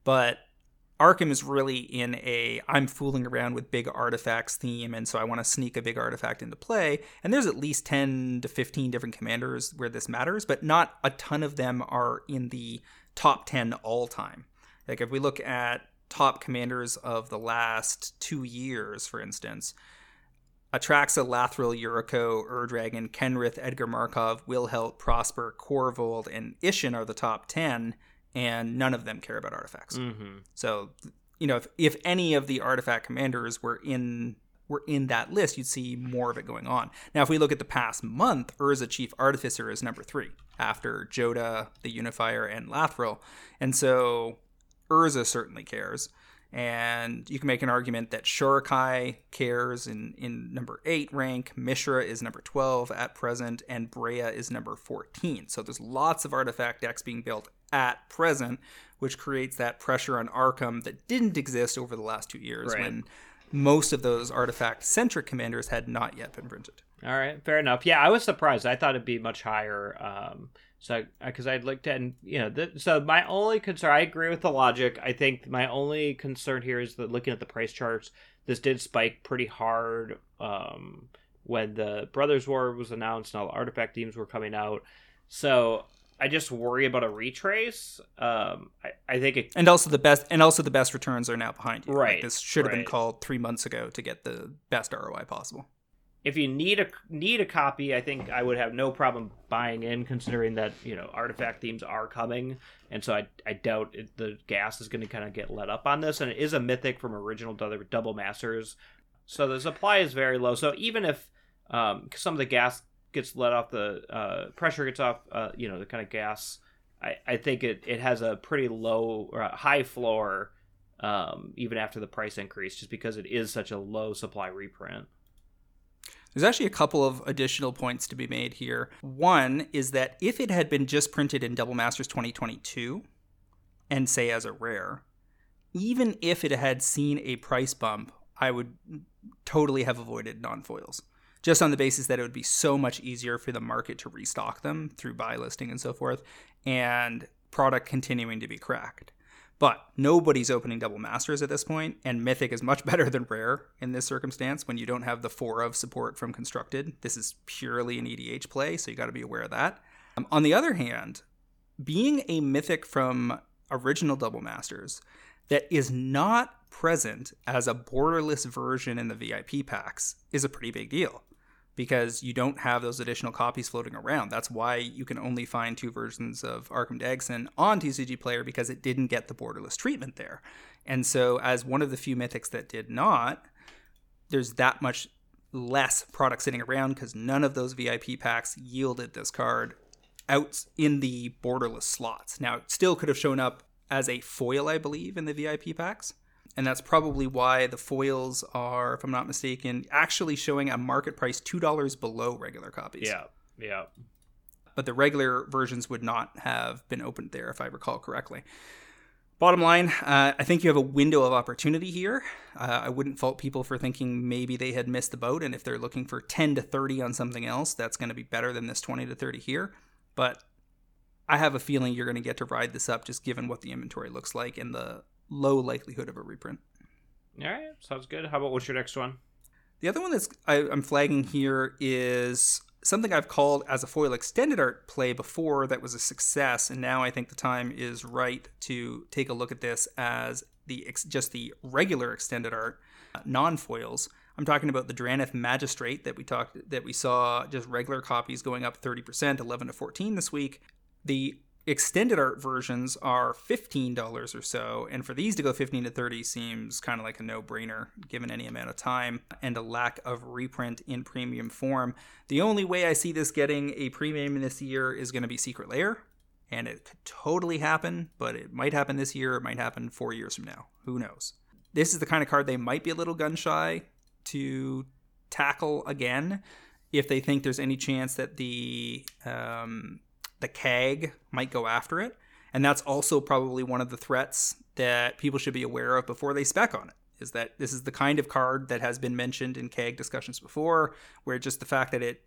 But Arcum is really in a I'm fooling around with big artifacts theme, and so I want to sneak a big artifact into play. And there's at least 10 to 15 different commanders where this matters, but not a ton of them are in the top 10 all time. Like if we look at top commanders of the last two years, for instance, Atraxa, Lathril, Yuriko, Ur-Dragon, Kenrith, Edgar Markov, Wilhelt, Prosper, Korvold, and Isshin are the top 10 and none of them care about artifacts. Mm-hmm. So, you know, if, if any of the artifact commanders were in were in that list, you'd see more of it going on. Now, if we look at the past month, Urza Chief Artificer is number three after Jodah, the Unifier, and Lathril, and so Urza certainly cares. And you can make an argument that Shorikai cares in, in number 8 rank, Mishra is number 12 at present, and Breya is number 14. So there's lots of artifact decks being built at present, which creates that pressure on Arcum that didn't exist over the last two years right. when most of those artifact centric commanders had not yet been printed. All right, fair enough. Yeah, I was surprised. I thought it'd be much higher. Um, so because I'd looked at, and you know, th- so my only concern, I agree with the logic. I think my only concern here is that looking at the price charts, this did spike pretty hard um, when the Brothers War was announced and all the artifact themes were coming out. So I just worry about a retrace. Um, I, I think it, and also the best and also the best returns are now behind you. Right. Like this should have right. been called three months ago to get the best ROI possible. if you need a need a copy, I think I would have no problem buying in, considering that you know artifact themes are coming, and so I I doubt it, the gas is going to kind of get let up on this, and it is a mythic from original double, double masters, so the supply is very low. So even if um, some of the gas gets let off, the uh, pressure gets off, uh, you know, the kind of gas, I I think it it has a pretty low or high floor. Um, even after the price increase, just because it is such a low supply reprint. There's actually a couple of additional points to be made here. One is that if it had been just printed in Double Masters 2022, and say as a rare, even if it had seen a price bump, I would totally have avoided non foils. Just on the basis that it would be so much easier for the market to restock them through buy listing and so forth, and product continuing to be cracked. But nobody's opening double masters at this point, and Mythic is much better than rare in this circumstance when you don't have the four of support from constructed. This is purely an EDH play, so you got to be aware of that. Um, on the other hand, being a Mythic from original double masters that is not present as a borderless version in the VIP packs is a pretty big deal because you don't have those additional copies floating around. That's why you can only find two versions of Arcum Dagsson on TCG Player because it didn't get the borderless treatment there. And so, as one of the few mythics that did not, there's that much less product sitting around because none of those VIP packs yielded this card out in the borderless slots. Now, it still could have shown up as a foil, I believe, in the VIP packs and that's probably why the foils are, if I'm not mistaken, actually showing a market price two dollars below regular copies. Yeah, yeah. But the regular versions would not have been opened there, if I recall correctly. Bottom line, uh, I think you have a window of opportunity here. Uh, I wouldn't fault people for thinking maybe they had missed the boat, and if they're looking for 10 to 30 on something else, that's going to be better than this 20 to 30 here. But I have a feeling you're going to get to ride this up just given what the inventory looks like and the low likelihood of a reprint. All right, sounds good. How about what's your next one? The other one that's I, I'm flagging here is something I've called as a foil extended art play before that was a success, and now I think the time is right to take a look at this as the just the regular extended art, uh, non foils. I'm talking about the Drannith Magistrate that we talked that we saw just regular copies going up 30%, 11 to 14 this week. The extended art versions are $15 or so and for these to go 15 to 30 seems kind of like a no-brainer given any amount of time and a lack of reprint in premium form. The only way i see this getting a premium this year is going to be secret lair and it could totally happen but it might happen this year it might happen four years from now. Who knows? This is the kind of card they might be a little gun shy to tackle again if they think there's any chance that the um, the CAG might go after it. And that's also probably one of the threats that people should be aware of before they spec on it. Is that this is the kind of card that has been mentioned in CAG discussions before, where just the fact that it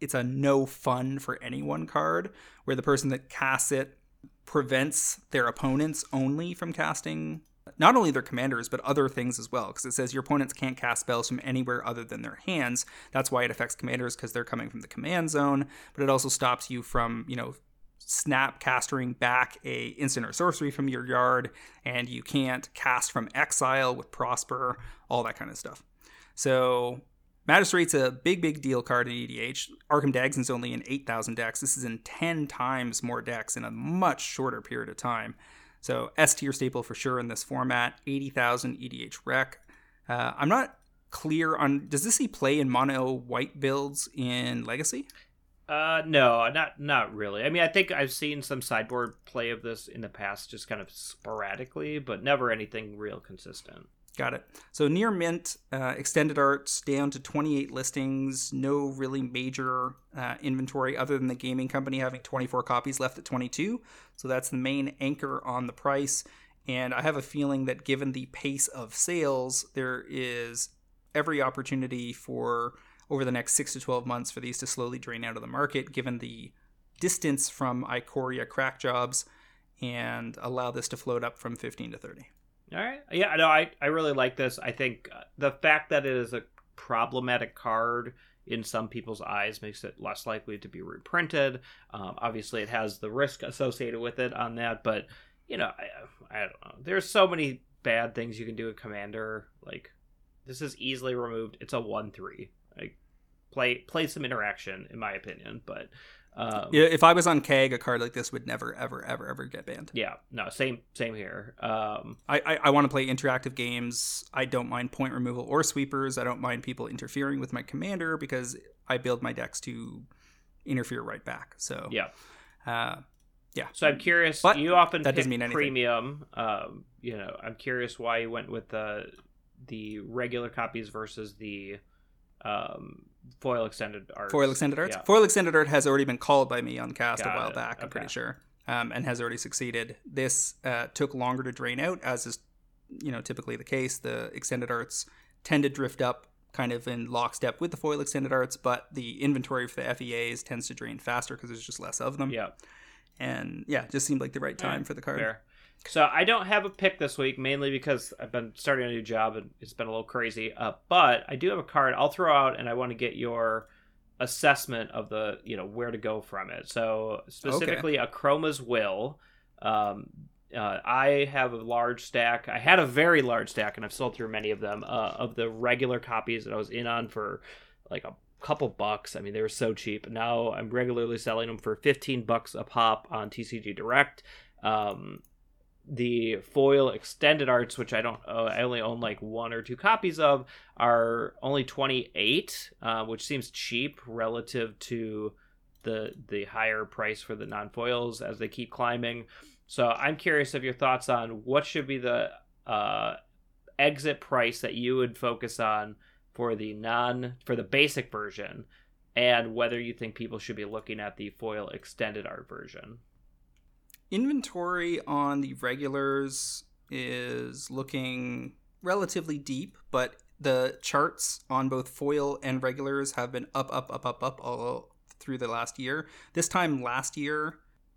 it's a no fun for anyone card, where the person that casts it prevents their opponents only from casting not only their commanders but other things as well because it says your opponents can't cast spells from anywhere other than their hands that's why it affects commanders because they're coming from the command zone but it also stops you from you know snap casting back a instant or sorcery from your yard and you can't cast from exile with prosper all that kind of stuff so Magistrate's a big, big deal card in EDH. Arcum Dagsson's only in 8,000 decks. This is in 10 times more decks in a much shorter period of time. So S tier staple for sure in this format. 80,000 EDH rec. Uh, I'm not clear on does this see play in mono white builds in Legacy? Uh, no, not not really. I mean, I think I've seen some sideboard play of this in the past, just kind of sporadically, but never anything real consistent. Got it. So near mint, uh, extended arts down to 28 listings. No really major uh, inventory other than the gaming company having 24 copies left at 22. So that's the main anchor on the price. And I have a feeling that given the pace of sales, there is every opportunity for over the next six to 12 months for these to slowly drain out of the market, given the distance from Ikoria crack jobs, and allow this to float up from 15 to 30. All right. Yeah, no, I, I really like this. I think uh, the fact that it is a problematic card in some people's eyes makes it less likely to be reprinted. Um, obviously, it has the risk associated with it on that, but you know, I, I don't know. There's so many bad things you can do with Commander. Like this is easily removed. It's a one three. Like play play some interaction, in my opinion. But um, yeah, if I was on CAG, a card like this would never, ever, ever, ever get banned. Yeah, no, same, same here. Um, I, I, I want to play interactive games. I don't mind point removal or sweepers. I don't mind people interfering with my commander because I build my decks to interfere right back. So yeah, uh, yeah. So I'm curious. But you often that doesn't mean anything. premium. Um, you know, I'm curious why you went with the the regular copies versus the um, foil extended art. Foil extended art. Yeah. Foil extended art has already been called by me on cast Got a while it. back. I'm Okay. pretty sure, um, and has already succeeded. This uh, took longer to drain out, as is you know typically the case. The extended arts tend to drift up kind of in lockstep with the foil extended arts, but the inventory for the FEAs tends to drain faster because there's just less of them. Yeah, And yeah, just seemed like the right time Alright, for the card. fair. So I don't have a pick this week, mainly because I've been starting a new job and it's been a little crazy. Uh, but I do have a card I'll throw out, and I want to get your assessment of the you know where to go from it. So specifically, Akroma's Will. Um, uh, I have a large stack. I had a very large stack, and I've sold through many of them uh, of the regular copies that I was in on for like a couple bucks. I mean, they were so cheap. Now I'm regularly selling them for 15 bucks a pop on TCG Direct. Um, the foil extended arts, which I don't, uh, I only own like one or two copies of, are only 28, uh, which seems cheap relative to the the higher price for the non foils as they keep climbing. So I'm curious of your thoughts on what should be the uh, exit price that you would focus on for the non for the basic version, and whether you think people should be looking at the foil extended art version. Inventory on the regulars is looking relatively deep, but the charts on both foil and regulars have been up, up, up, up, up all through the last year. This time last year,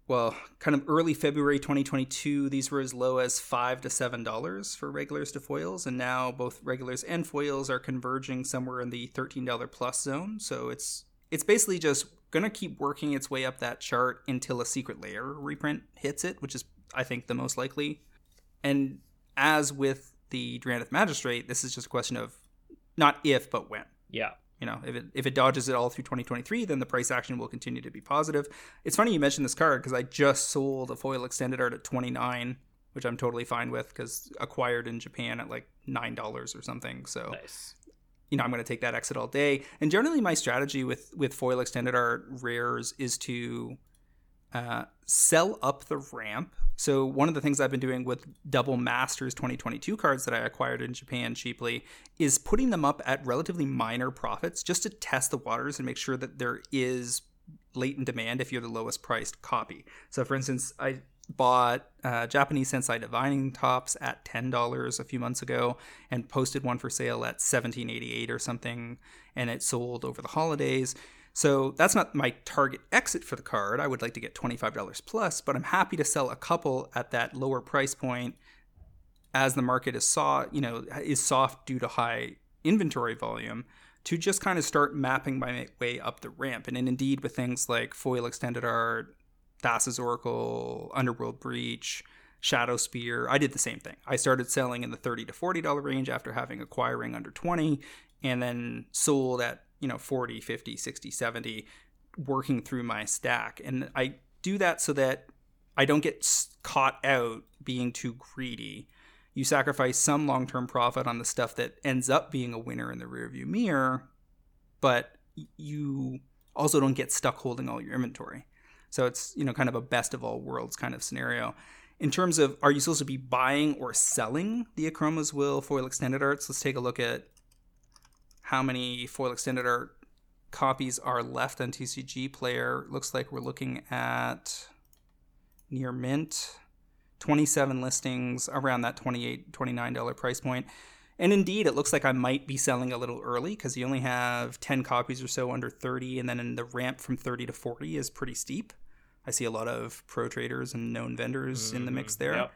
well, kind of early February 2022, these were as low as five to seven dollars for regulars to foils, and now both regulars and foils are converging somewhere in the thirteen dollar plus zone. So it's it's basically just gonna keep working its way up that chart until a Secret Lair reprint hits it, which is I think the most likely. And as with the Drannith Magistrate, this is just a question of not if but when. Yeah. You know, if it if it dodges it all through 2023, then the price action will continue to be positive. It's funny you mentioned this card because I just sold a foil extended art at 29, which I'm totally fine with because acquired in Japan at like nine dollars or something. So Nice. You know, I'm going to take that exit all day. And generally, my strategy with with foil extended art rares is to uh, sell up the ramp. So one of the things I've been doing with double masters 2022 cards that I acquired in Japan cheaply is putting them up at relatively minor profits just to test the waters and make sure that there is latent demand if you're the lowest priced copy. So for instance, I bought uh, Japanese Sensei Divining Tops at ten dollars a few months ago and posted one for sale at seventeen eighty eight or something, and it sold over the holidays. So that's not my target exit for the card. I would like to get twenty five dollars plus, but I'm happy to sell a couple at that lower price point as the market is saw you know is soft due to high inventory volume to just kind of start mapping my way up the ramp. And, and indeed, with things like foil extended art, Thassa's Oracle, Underworld Breach, Shadowspear, I did the same thing. I started selling in the 30 to $40 range after having acquiring under 20 and then sold at, you know, 40, 50, 60, 70 working through my stack. And I do that so that I don't get caught out being too greedy. You sacrifice some long-term profit on the stuff that ends up being a winner in the rearview mirror, but you also don't get stuck holding all your inventory. So it's, you know, kind of a best of all worlds kind of scenario. In terms of are you supposed to be buying or selling the Akroma's Will foil extended arts? Let's take a look at how many foil extended art copies are left on TCG Player. Looks like we're looking at near mint, 27 listings around that 28 $29 price point. And indeed, it looks like I might be selling a little early because you only have 10 copies or so under 30, and then in the ramp from 30 to 40 is pretty steep. I see a lot of pro traders and known vendors mm-hmm. in the mix mm-hmm. there. Yep.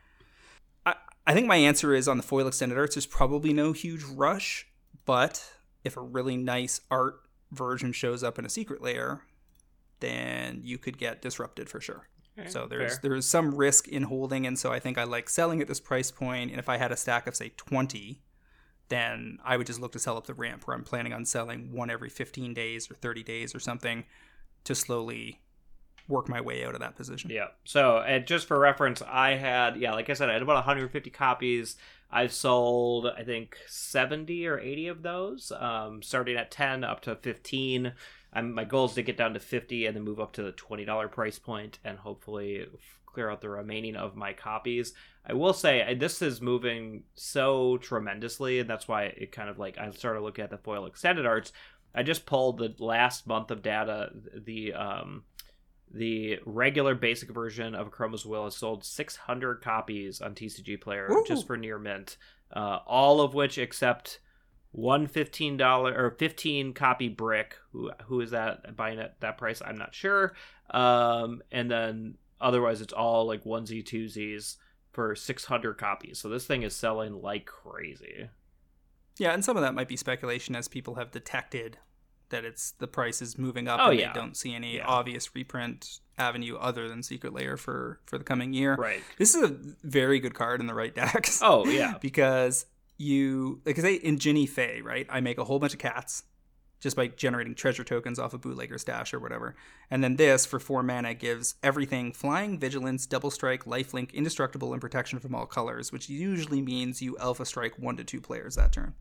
I, I think my answer is on the foil extended arts, there's probably no huge rush, but if a really nice art version shows up in a Secret Lair, then you could get disrupted for sure. Okay, so there's fair. there's some risk in holding, and so I think I like selling at this price point. And if I had a stack of say 20, then I would just look to sell up the ramp where I'm planning on selling one every 15 days or 30 days or something to slowly work my way out of that position. Yeah. So, and just for reference, I had, yeah, like I said, I had about 150 copies. I've sold, I think, 70 or 80 of those, um, starting at 10 up to 15. I'm, my goal is to get down to 50 and then move up to the $20 price point and hopefully clear out the remaining of my copies. I will say this is moving so tremendously, and that's why it kind of like I started looking at the foil extended arts. I just pulled the last month of data. The um, the regular basic version of Chroma's Will has sold 600 copies on TCG Player Ooh. just for near mint, uh, all of which except one fifteen dollar or fifteen copy brick. Who who is that buying at that price? I'm not sure. Um, and then otherwise it's all like onesie twosies for 600 copies. So this thing is selling like crazy. Yeah, and some of that might be speculation as people have detected that it's the price is moving up oh, and yeah. they don't see any yeah. obvious reprint avenue other than Secret Lair for for the coming year. Right. This is a very good card in the right decks. Oh yeah. because you like I say in Jinnie Fay, right? I make a whole bunch of cats just by generating treasure tokens off a bootlegger stash or whatever. And then this for four mana gives everything flying, vigilance, double strike, lifelink, indestructible, and protection from all colors, which usually means you alpha strike one to two players that turn.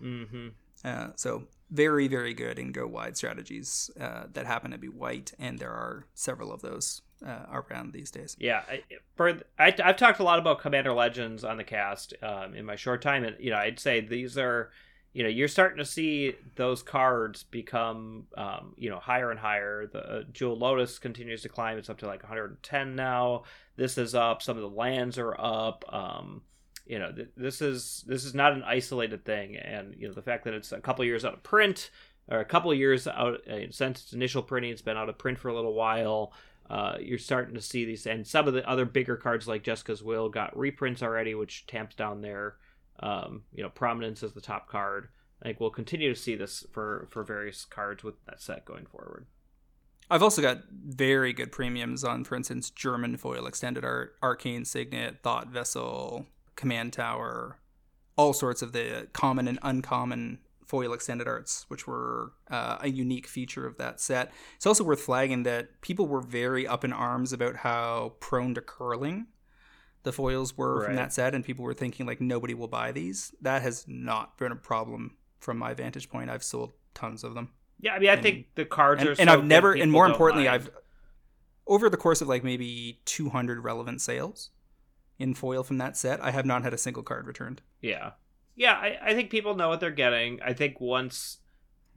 Mm-hmm. Uh, so very, very good in go wide strategies uh, that happen to be white, and there are several of those uh, around these days. Yeah, I, for I, have talked a lot about Commander Legends on the cast um, in my short time, and you know I'd say these are you know you're starting to see those cards become um, you know higher and higher. The uh, Jeweled Lotus continues to climb. It's up to like 110 now. This is up. Some of the lands are up. Um, you know th- this is this is not an isolated thing and you know the fact that it's a couple years out of print or a couple years out uh, since its initial printing it's been out of print for a little while uh, you're starting to see these and some of the other bigger cards like Jeska's Will got reprints already which tamps down their um, you know, prominence as the top card. I think we'll continue to see this for for various cards with that set going forward. I've also got very good premiums on, for instance, German foil extended art, Arcane Signet, Thought Vessel, Command Tower, all sorts of the common and uncommon foil extended arts, which were uh, a unique feature of that set. It's also worth flagging that people were very up in arms about how prone to curling the foils were right. from that set, and people were thinking like nobody will buy these. That has not been a problem from my vantage point. I've sold tons of them. Yeah, I mean, I and, think the cards and, are, and I've never, and more importantly, mind. I've over the course of like maybe 200 relevant sales in foil from that set, I have not had a single card returned. Yeah, yeah, I, I think people know what they're getting. I think once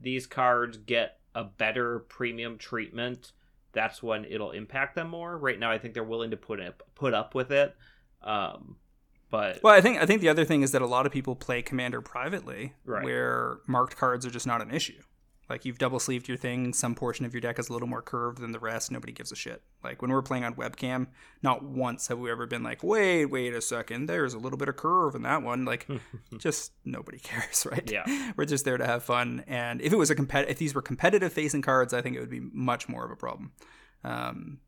these cards get a better premium treatment, that's when it'll impact them more. Right now, I think they're willing to put it, put up with it. Um, but well, I think I think the other thing is that a lot of people play Commander privately, right. where marked cards are just not an issue. Like you've double sleeved your thing, some portion of your deck is a little more curved than the rest. Nobody gives a shit. Like when we're playing on webcam, not once have we ever been like, "Wait, wait a second, there's a little bit of curve in that one." Like, just nobody cares, right? Yeah, we're just there to have fun. And if it was a compet, if these were competitive facing cards, I think it would be much more of a problem um,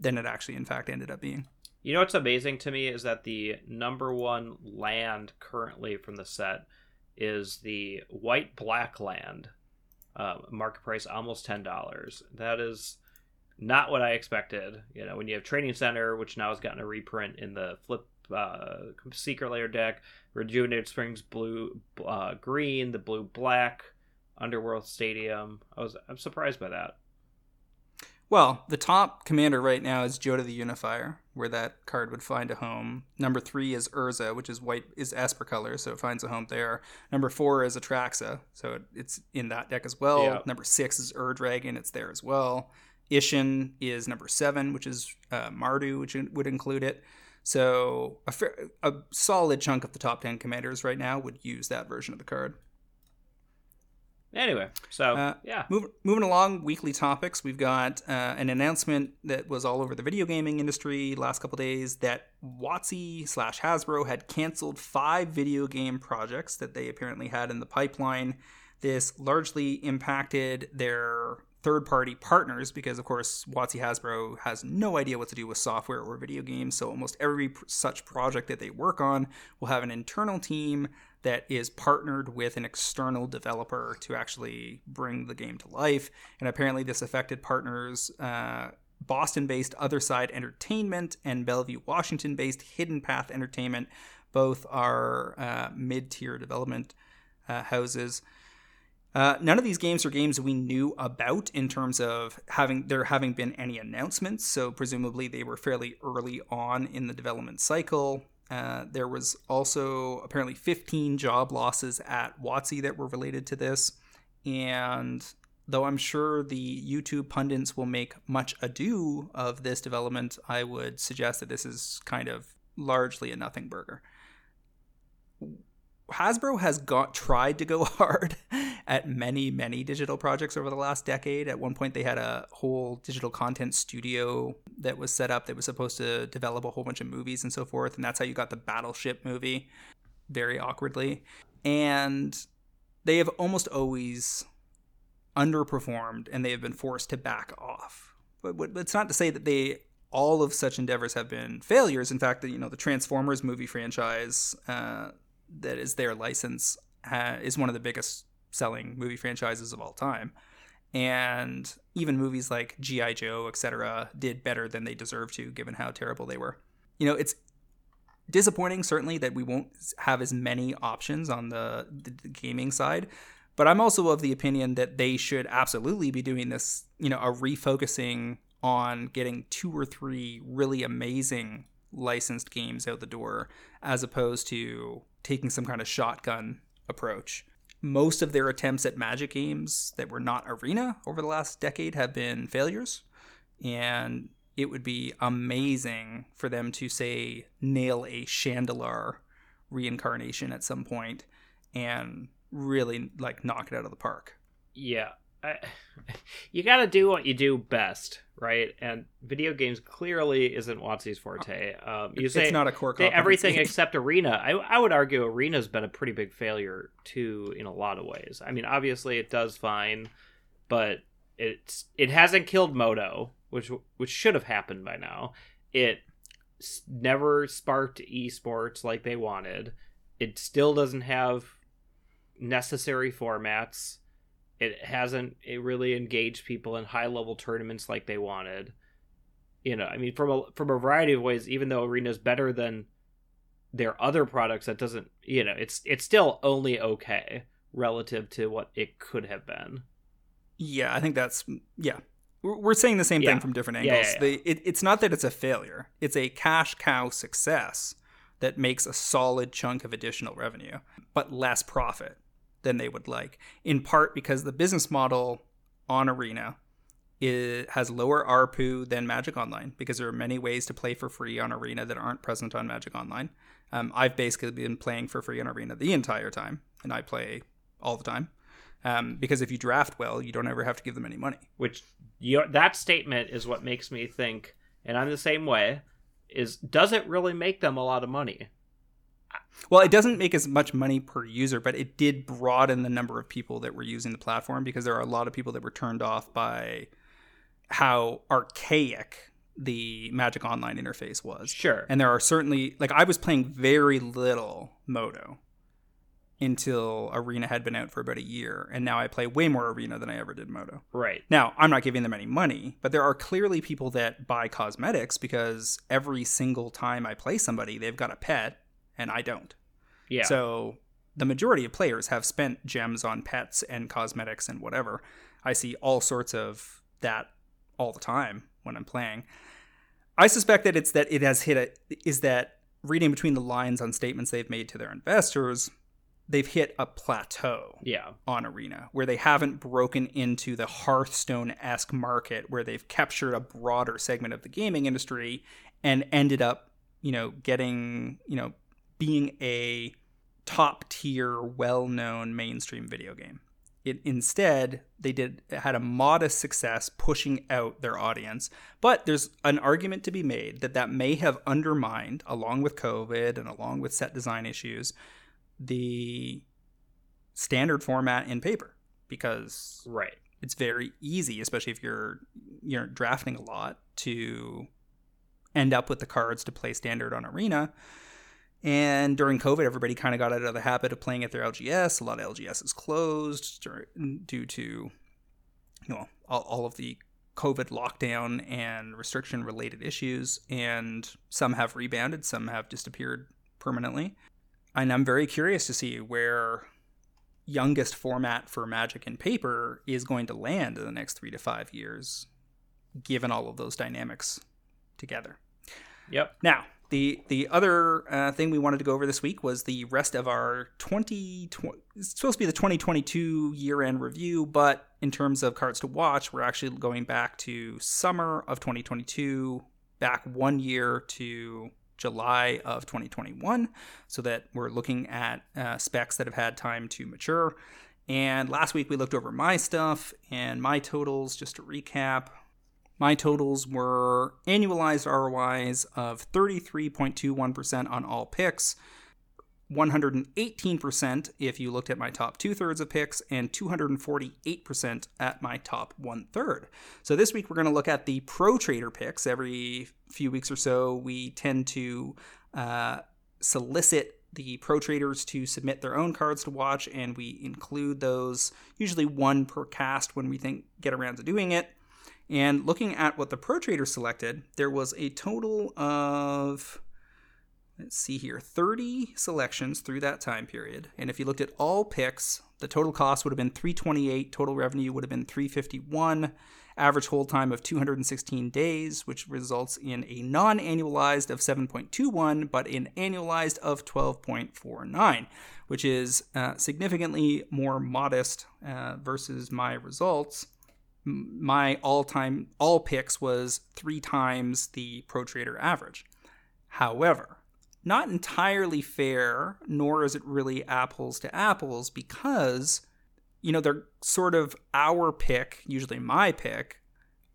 than it actually, in fact, ended up being. You know what's amazing to me is that the number one land currently from the set is the white black land. Uh, market price almost ten dollars. That is not what I expected. You know, when you have Training Center, which now has gotten a reprint in the flip uh, Secret Lair deck, Rejuvenating Springs blue uh, green, the blue black, Undergrowth Stadium. I was I'm surprised by that. Well, the top commander right now is Jodah the Unifier, where that card would find a home. Number three is Urza, which is white is Esper color, so it finds a home there. Number four is Atraxa, so it's in that deck as well. Yeah. Number six is Ur Dragon, it's there as well. Isshin is number seven, which is uh, Mardu, which would include it. So a, fair, a solid chunk of the top 10 commanders right now would use that version of the card. Anyway, so uh, yeah, move, moving along, weekly topics. We've got uh, an announcement that was all over the video gaming industry last couple days that WotC slash Hasbro had canceled five video game projects that they apparently had in the pipeline. This largely impacted their third party partners because, of course, WotC Hasbro has no idea what to do with software or video games. So almost every such project that they work on will have an internal team that is partnered with an external developer to actually bring the game to life. And apparently, this affected partners. Uh, Boston based Otherside Entertainment and Bellevue, Washington based Hidden Path Entertainment. Both are uh, mid tier development uh, houses. Uh, none of these games are games we knew about in terms of having there having been any announcements. So presumably they were fairly early on in the development cycle. Uh, there was also apparently 15 job losses at WotC that were related to this. And though I'm sure the YouTube pundits will make much ado of this development, I would suggest that this is kind of largely a nothing burger. Hasbro has got tried to go hard at many many digital projects over the last decade. At one point they had a whole digital content studio that was set up that was supposed to develop a whole bunch of movies and so forth and that's how you got the Battleship movie very awkwardly. And they have almost always underperformed and they have been forced to back off. But it's not to say that they all of such endeavors have been failures. In fact, you know the Transformers movie franchise uh, that is their license is one of the biggest selling movie franchises of all time. And even movies like G.I. Joe, etc., did better than they deserved to, given how terrible they were. You know, it's disappointing, certainly, that we won't have as many options on the, the, the gaming side. But I'm also of the opinion that they should absolutely be doing this, you know, a refocusing on getting two or three really amazing licensed games out the door as opposed to taking some kind of shotgun approach. Most of their attempts at Magic games that were not Arena over the last decade have been failures. And it would be amazing for them to, say, nail a Shandalar reincarnation at some point and really like knock it out of the park. Yeah. I, you got to do what you do best, right? And video games clearly isn't WotC's forte. Um, you say it's not a core everything except Arena. I, I would argue Arena's been a pretty big failure too in a lot of ways. I mean, obviously it does fine, but it's it hasn't killed Moto, which which should have happened by now. It never sparked esports like they wanted. It still doesn't have necessary formats it hasn't it really engaged people in high level tournaments like they wanted. You know, I mean, from a from a variety of ways. Even though Arena's better than their other products, that doesn't you know it's it's still only okay relative to what it could have been. Yeah, I think that's yeah. We're saying the same yeah. thing from different angles. Yeah, yeah, the, it, it's not that it's a failure; it's a cash cow success that makes a solid chunk of additional revenue, but less profit than they would like, in part because the business model on Arena it has lower ARPU than Magic Online because there are many ways to play for free on Arena that aren't present on Magic Online. Um, I've basically been playing for free on Arena the entire time, and I play all the time. Um, because if you draft well, you don't ever have to give them any money. Which your, that statement is what makes me think, and I'm the same way. Is does it really make them a lot of money? Well, it doesn't make as much money per user, but it did broaden the number of people that were using the platform because there are a lot of people that were turned off by how archaic the Magic Online interface was. Sure. And there are certainly like I was playing very little Moto until Arena had been out for about a year, and now I play way more Arena than I ever did Moto. Right. Now, I'm not giving them any money, but there are clearly people that buy cosmetics because every single time I play somebody, they've got a pet and I don't. Yeah. So the majority of players have spent gems on pets and cosmetics and whatever. I see all sorts of that all the time when I'm playing. I suspect that it's that it has hit a is that reading between the lines on statements they've made to their investors, they've hit a plateau yeah. on Arena where they haven't broken into the Hearthstone esque market where they've captured a broader segment of the gaming industry and ended up you know, getting, you know, being a top tier, well known mainstream video game. It, instead, they did had a modest success pushing out their audience. But there's an argument to be made that that may have undermined, along with COVID and along with set design issues, the standard format in paper because right it's very easy, especially if you're you're drafting a lot, to end up with the cards to play standard on Arena. And during COVID, everybody kind of got out of the habit of playing at their LGS. A lot of LGS is closed due to, you know, all, all of the COVID lockdown and restriction related issues. And some have rebounded, some have disappeared permanently. And I'm very curious to see where youngest format for Magic and paper is going to land in the next three to five years, given all of those dynamics together. Yep. Now, the the other uh, thing we wanted to go over this week was the rest of our 20, 20 it's supposed to be the 2022 year end review but in terms of cards to watch we're actually going back to summer of 2022 back one year to July of 2021 so that we're looking at uh, specs that have had time to mature. And last week we looked over my stuff and my totals just to recap my totals were annualized ROIs of 33.21% on all picks, 118% if you looked at my top two thirds of picks, and 248% at my top one third. So this week we're going to look at the pro trader picks. Every few weeks or so, we tend to uh, solicit the pro traders to submit their own cards to watch, and we include those usually one per cast when we think get around to doing it. And looking at what the Pro Trader selected, there was a total of, let's see here, 30 selections through that time period. And if you looked at all picks, the total cost would have been 328, total revenue would have been 351, average hold time of 216 days, which results in a non annualized of 7.21, but an annualized of 12.49, which is uh, significantly more modest uh, versus my results my all-time all picks was three times the pro trader average. However not entirely fair nor is it really apples to apples because you know they're sort of our pick usually my pick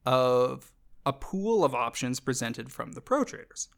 of a pool of options presented from the pro traders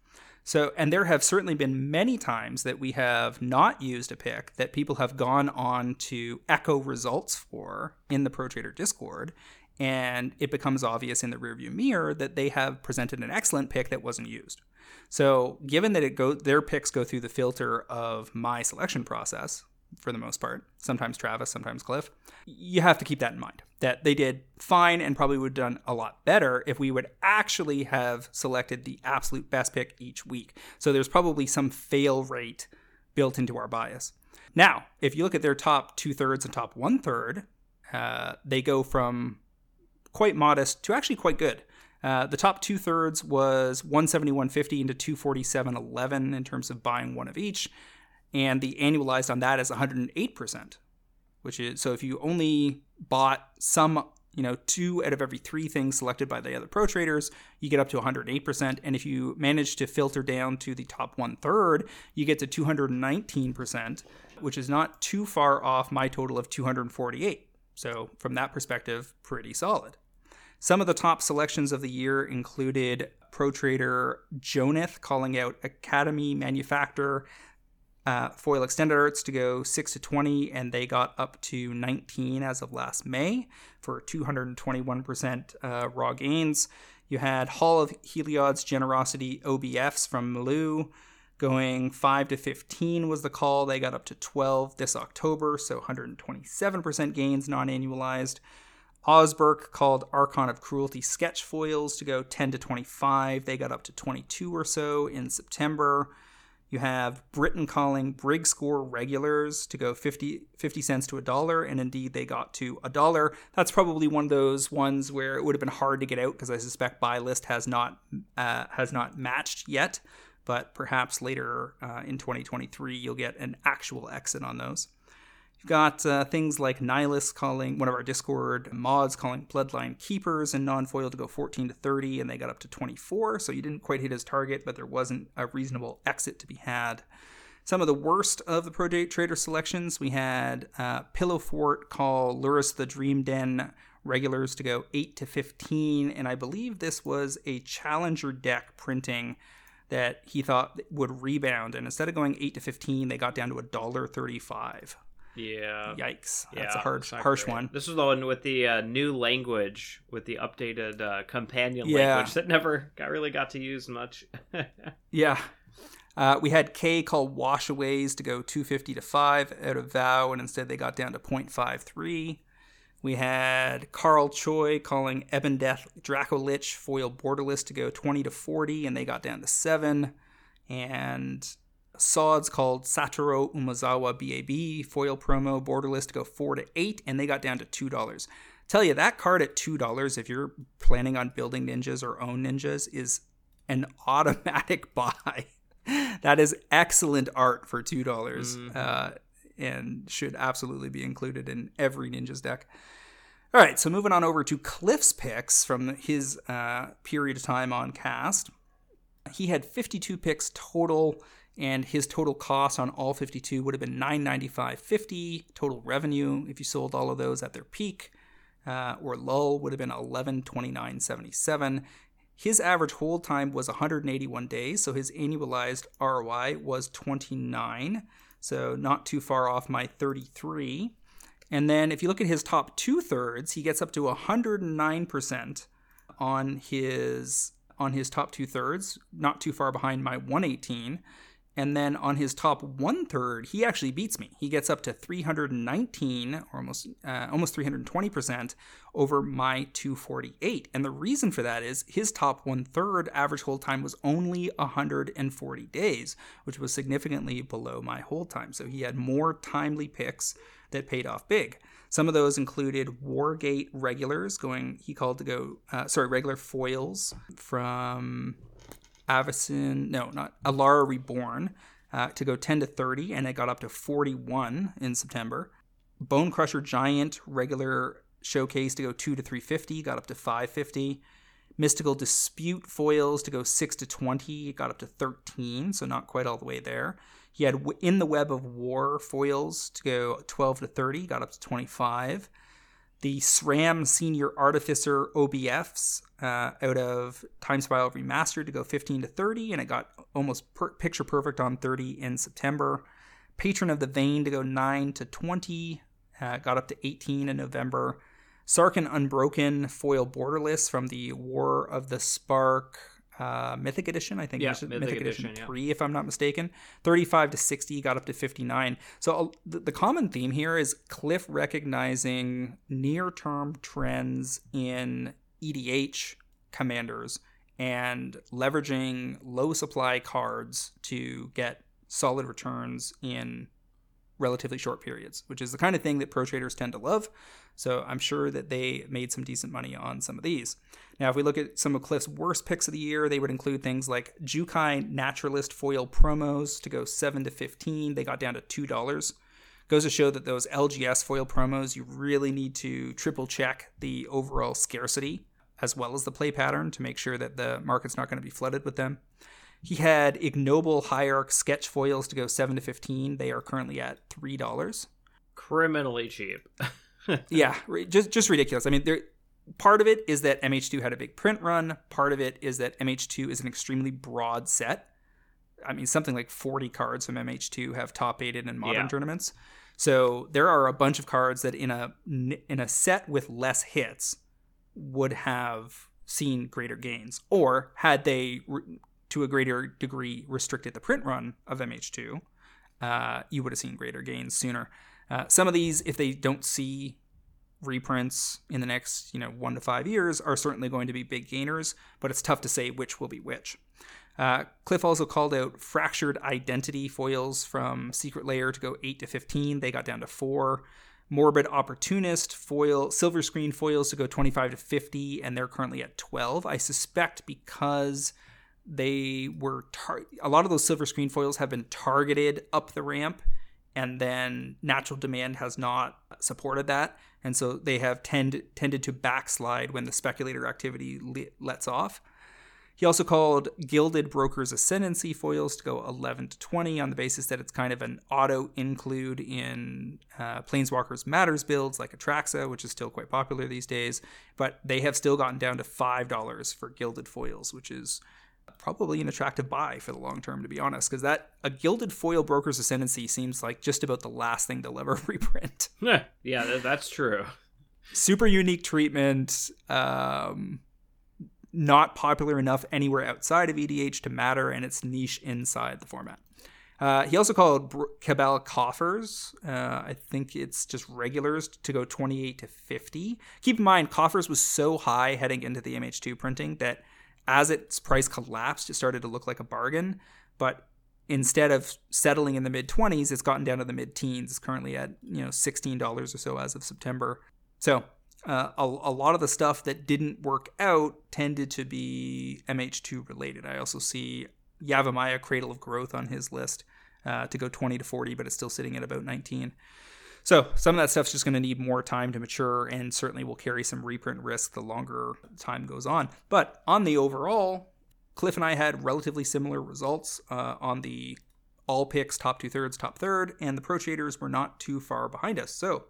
so and there have certainly been many times that we have not used a pick that people have gone on to echo results for in the pro trader discord and it becomes obvious in the rearview mirror that they have presented an excellent pick that wasn't used. So, given that it go their picks go through the filter of my selection process for the most part, sometimes Travis, sometimes Cliff, you have to keep that in mind that they did fine and probably would have done a lot better if we would actually have selected the absolute best pick each week. So, there's probably some fail rate built into our bias. Now, if you look at their top two thirds and top one third, uh, they go from quite modest to actually quite good. Uh, the top two thirds was 171.50 into 247.11 in terms of buying one of each, and the annualized on that is 108%, which is so if you only bought some, you know, two out of every three things selected by the other pro traders, you get up to 108%, and if you manage to filter down to the top one third, you get to 219%, which is not too far off my total of 248. So from that perspective, pretty solid. Some of the top selections of the year included pro trader Joneth calling out Academy Manufacturer uh, foil extended arts to go 6 to 20, and they got up to 19 as of last May for 221% uh, raw gains. You had Hall of Heliod's Generosity OBFs from Malou going 5 to 15 was the call. They got up to 12 this October, so 127% gains non annualized. Osberg called Archon of Cruelty sketch foils to go 10 to 25. They got up to 22 or so in September. You have Britain calling Brig Score regulars to go 50, 50 cents to a dollar, and indeed they got to a dollar. That's probably one of those ones where it would have been hard to get out because I suspect buy list has not uh, has not matched yet. But perhaps later uh, in 2023 you'll get an actual exit on those. You've got uh, things like Nihilus calling one of our Discord mods calling Bloodline Keepers and non foil to go 14 to 30, and they got up to 24. So you didn't quite hit his target, but there wasn't a reasonable exit to be had. Some of the worst of the Pro Trader selections we had uh, Pillow Fort call Lurrus the Dream Den regulars to go 8 to 15, and I believe this was a Challenger deck printing that he thought would rebound, and instead of going 8 to 15, they got down to a dollar 35. Yeah. Yikes. That's a hard, harsh great. one. This was the one with the uh, new language, with the updated uh, companion yeah. language that never got really got to use much. yeah. Uh, we had K call washaways to go 250 to 5 out of Vow, and instead they got down to 0.53. We had Carl Choi calling Ebondeath Dracolich foil borderless to go 20 to 40, and they got down to 7. And Sods called Satoru Umezawa BAB foil promo borderless to go 4 to 8, and they got down to $2. Tell you, that card at $2, if you're planning on building ninjas or own ninjas, is an automatic buy. that is excellent art for $2 mm-hmm. uh, and should absolutely be included in every ninjas deck. All right, so moving on over to Cliff's picks from his uh, period of time on cast. He had 52 picks total, and his total cost on all 52 would have been 995.50 total revenue if you sold all of those at their peak. Uh, or lull would have been 1129.77. His average hold time was 181 days, so his annualized ROI was 29, so not too far off my 33. And then if you look at his top two thirds, he gets up to 109% on his on his top two thirds, not too far behind my 118. And then on his top one third, he actually beats me. He gets up to 319, or almost uh, almost 320 percent over my 248. And the reason for that is his top one third average hold time was only 140 days, which was significantly below my hold time. So he had more timely picks that paid off big. Some of those included Wargate regulars going, he called to go, uh, sorry, regular foils from Avacyn, no, not Alara Reborn, uh, to go 10 to 30, and it got up to 41 in September. Bonecrusher Giant regular showcase to go 2 to 350, got up to 550. Mystical Dispute foils to go 6 to 20, got up to 13, so not quite all the way there. He had in the web of war foils to go 12 to 30, got up to 25. The Sram Senior Edificer OBFs uh, out of Time Spiral Remastered to go 15 to 30, and it got almost per- picture perfect on 30 in September. Patron of the Vein to go 9 to 20, uh, got up to 18 in November. Sarkhan Unbroken foil borderless from the War of the Spark uh, Mythic Edition. I think yeah, Mythic, Mythic, Edition, Edition 3, yeah. if I'm not mistaken. 35 to 60, got up to 59. So uh, the, the common theme here is Cliff recognizing near term trends in EDH commanders and leveraging low supply cards to get solid returns in relatively short periods, which is the kind of thing that pro traders tend to love. So I'm sure that they made some decent money on some of these. Now, if we look at some of Cliff's worst picks of the year, they would include things like Jukai Naturalist foil promos to go 7 to 15. They got down to $2. Goes to show that those LGS foil promos, you really need to triple check the overall scarcity as well as the play pattern to make sure that the market's not going to be flooded with them. He had ignoble hierarch sketch foils to go 7 to 15. They are currently at $3. Criminally cheap. yeah, just just ridiculous. I mean, there part of it is that MH2 had a big print run. Part of it is that MH2 is an extremely broad set. I mean, something like 40 cards from MH2 have top aided in modern yeah. tournaments. So there are a bunch of cards that in a in a set with less hits would have seen greater gains, or had they to a greater degree restricted the print run of MH2, uh, you would have seen greater gains sooner. Uh, some of these, if they don't see reprints in the next, you know, one to five years, are certainly going to be big gainers, but it's tough to say which will be which. Uh, Cliff also called out fractured identity foils from Secret Lair to go 8 to 15. They got down to 4. Morbid Opportunist foil, silver screen foils to go 25 to 50, and they're currently at 12. I suspect because they were tar- a lot of those silver screen foils have been targeted up the ramp and then natural demand has not supported that, and so they have tend, tended to backslide when the speculator activity le- lets off. He also called Gilded Broker's Ascendancy foils to go 11 to 20 on the basis that it's kind of an auto include in uh, Planeswalkers Matters builds like Atraxa, which is still quite popular these days. But they have still gotten down to $5 for Gilded foils, which is probably an attractive buy for the long term, to be honest, because that a Gilded Foil Broker's Ascendancy seems like just about the last thing they'll ever reprint. yeah, that's true. Super unique treatment. Um, not popular enough anywhere outside of EDH to matter, and it's niche inside the format. Uh, he also called Cabal Coffers. Uh, I think it's just regulars to go 28 to 50. Keep in mind, Coffers was so high heading into the MH2 printing that as its price collapsed, it started to look like a bargain. But instead of settling in the mid 20s, it's gotten down to the mid teens. It's currently at you know $16 or so as of September. So uh, a, a, lot of the stuff that didn't work out tended to be MH2 related. I also see Yavimaya Cradle of Growth on his list uh, to go 20 to 40, but it's still sitting at about 19. So some of that stuff's just going to need more time to mature and certainly will carry some reprint risk the longer time goes on. But on the overall, Cliff and I had relatively similar results uh, on the all picks, top two thirds, top third, and the pro traders were not too far behind us. So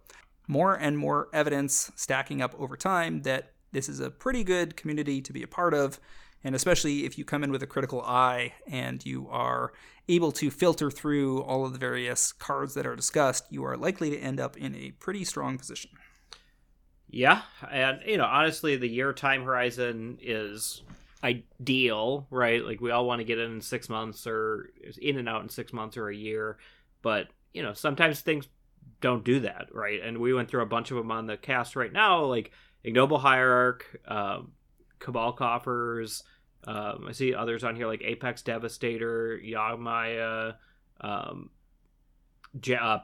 more and more evidence stacking up over time that this is a pretty good community to be a part of. And especially if you come in with a critical eye and you are able to filter through all of the various cards that are discussed, you are likely to end up in a pretty strong position. Yeah, and you know, honestly, the year time horizon is ideal, right? Like we all want to get in in six months or in and out in six months or a year, but you know, sometimes things don't do that, right? And we went through a bunch of them on the cast right now, like Ignoble Hierarch, um, Cabal Coffers. Um, I see others on here like Apex Devastator, Yavimaya, um, J- uh,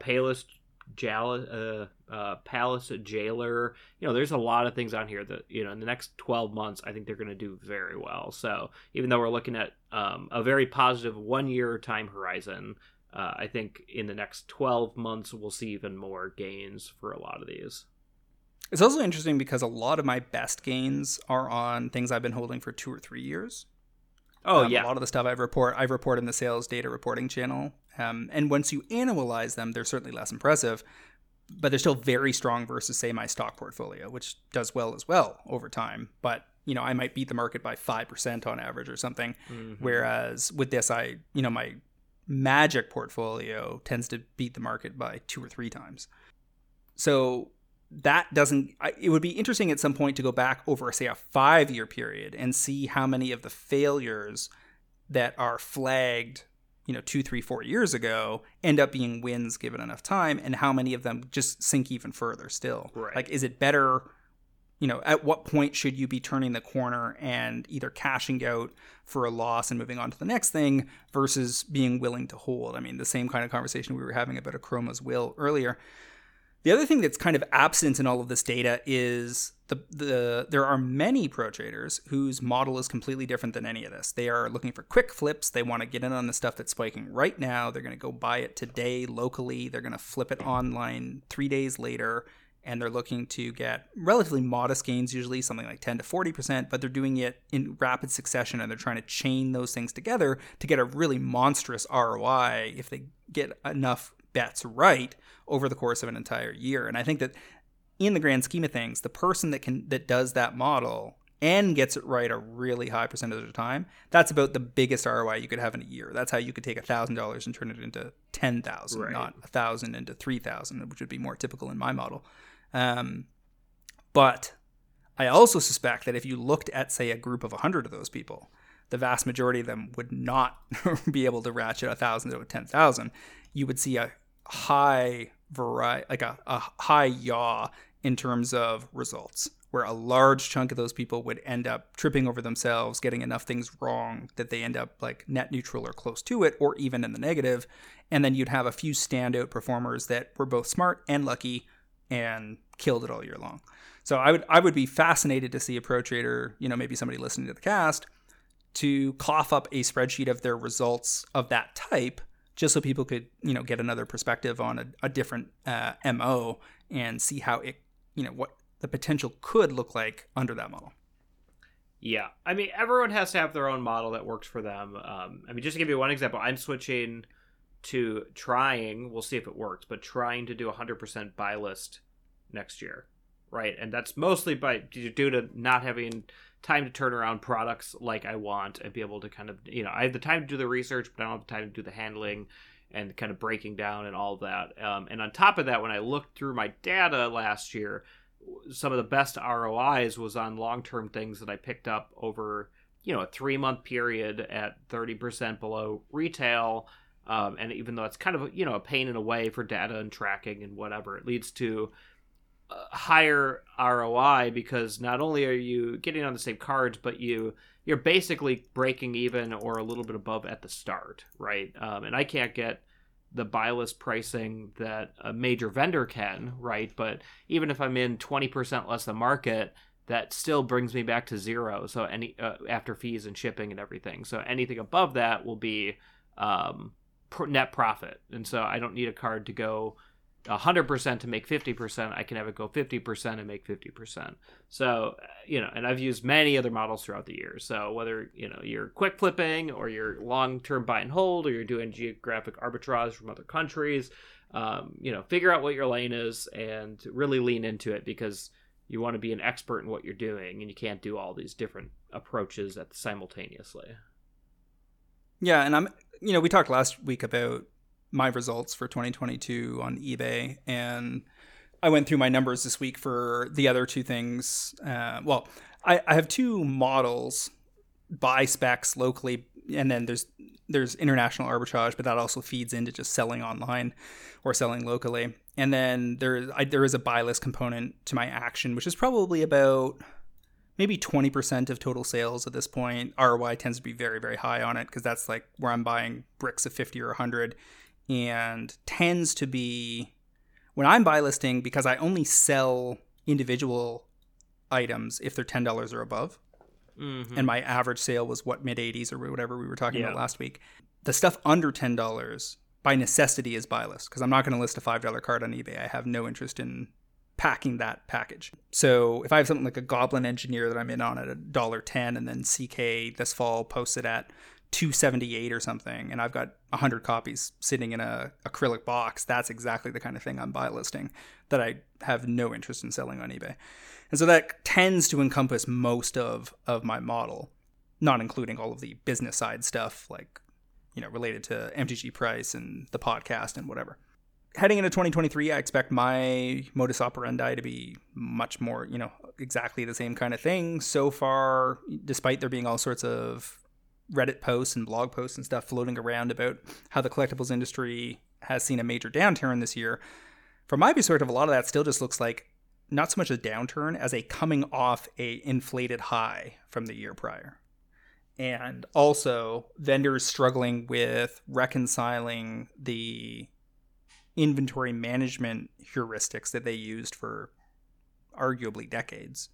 uh, uh, Palace Jailer. You know, there's a lot of things on here that you know in the next 12 months I think they're going to do very well. So even though we're looking at um, a very positive one year time horizon, uh, I think in the next 12 months, we'll see even more gains for a lot of these. It's also interesting because a lot of my best gains are on things I've been holding for two or three years. Oh um, yeah, a lot of the stuff I report, I report in the sales data reporting channel, um, and once you annualize them, they're certainly less impressive, but they're still very strong versus say my stock portfolio, which does well as well over time. But you know, I might beat the market by five percent on average or something, mm-hmm. whereas with this, I you know my magic portfolio tends to beat the market by two or three times. So that doesn't it would be interesting at some point to go back over say a 5 year period and see how many of the failures that are flagged you know two three four years ago end up being wins given enough time and how many of them just sink even further still right. like is it better you know, at what point should you be turning the corner and either cashing out for a loss and moving on to the next thing versus being willing to hold? I mean, the same kind of conversation we were having about Akroma's will earlier. The other thing that's kind of absent in all of this data is the the there are many pro traders whose model is completely different than any of this. They are looking for quick flips. They want to get in on the stuff that's spiking right now. They're going to go buy it today locally. They're going to flip it online 3 days later and they're looking to get relatively modest gains, usually something like 10 to 40%, but they're doing it in rapid succession and they're trying to chain those things together to get a really monstrous ROI if they get enough bets right over the course of an entire year. And I think that in the grand scheme of things, the person that can that does that model and gets it right a really high percentage of the time, that's about the biggest ROI you could have in a year. That's how you could take a thousand dollars and turn it into ten thousand, right. not a thousand into three thousand, which would be more typical in my model. Um, but I also suspect that if you looked at, say, a group of 100 of those people, the vast majority of them would not be able to ratchet a thousand to a 10,000. You would see a high variety, like a, a high yaw in terms of results, where a large chunk of those people would end up tripping over themselves, getting enough things wrong that they end up like net neutral or close to it, or even in the negative. And then you'd have a few standout performers that were both smart and lucky and killed it all year long. So I would I would be fascinated to see a pro trader, you know, maybe somebody listening to the cast, to cough up a spreadsheet of their results of that type just so people could you know get another perspective on a, a different uh, mo and see how it you know what the potential could look like under that model. Yeah. I mean everyone has to have their own model that works for them. Um, i mean just to give you one example i'm switching to trying we'll see if it works but trying to do 100% buy list next year right? And that's mostly by due to not having time to turn around products like I want and be able to kind of you know I have the time to do the research, but I don't have the time to do the handling and kind of breaking down and all that. Um, and on top of that, when I looked through my data last year, some of the best ROIs was on long term things that I picked up over you know a three month period at thirty percent below retail. Um, and even though it's kind of you know a pain in a way for data and tracking and whatever, it leads to higher ROI because not only are you getting on the same cards, but you you're basically breaking even or a little bit above at the start, right? Um, and I can't get the buy list pricing that a major vendor can, right? But even if I'm in 20% less than market, that still brings me back to zero. So any uh, after fees and shipping and everything. So anything above that will be um, net profit, and so I don't need a card to go 100% to make 50%, I can have it go 50% and make 50%. So, you know, and I've used many other models throughout the years. So, whether, you know, you're quick flipping or you're long term buy and hold or you're doing geographic arbitrage from other countries, um, you know, figure out what your lane is and really lean into it because you want to be an expert in what you're doing and you can't do all these different approaches at simultaneously. Yeah, and I'm you know, we talked last week about my results for 2022 on eBay, and I went through my numbers this week for the other two things. Uh, well, I, I have two models buy specs locally, and then there's there's international arbitrage, but that also feeds into just selling online or selling locally. And then there there is a buy list component to my action, which is probably about maybe 20% of total sales at this point. ROI tends to be very, very high on it because that's like where I'm buying bricks of 50 or 100 and tends to be when I'm buy listing because I only sell individual items if they're ten dollars or above. Mm-hmm. And my average sale was what mid 80s or whatever we were talking yeah. about last week. The stuff under ten dollars by necessity is buy list because I'm not going to list a five dollar card on eBay. I have no interest in packing that package. So if I have something like a Goblin Engineer that I'm in on at a dollar ten, and then CK this fall posted at 278 or something and I've got 100 copies sitting in a acrylic box, that's exactly the kind of thing I'm buy listing that I have no interest in selling on eBay. And so that tends to encompass most of of my model, not including all of the business side stuff like you know related to MTG price and the podcast and whatever. Heading into 2023, I expect my modus operandi to be much more, you know, exactly the same kind of thing. So far, despite there being all sorts of Reddit posts and blog posts and stuff floating around about how the collectibles industry has seen a major downturn this year. From my perspective, a lot of that still just looks like not so much a downturn as a coming off a inflated high from the year prior. And also vendors struggling with reconciling the inventory management heuristics that they used for arguably decades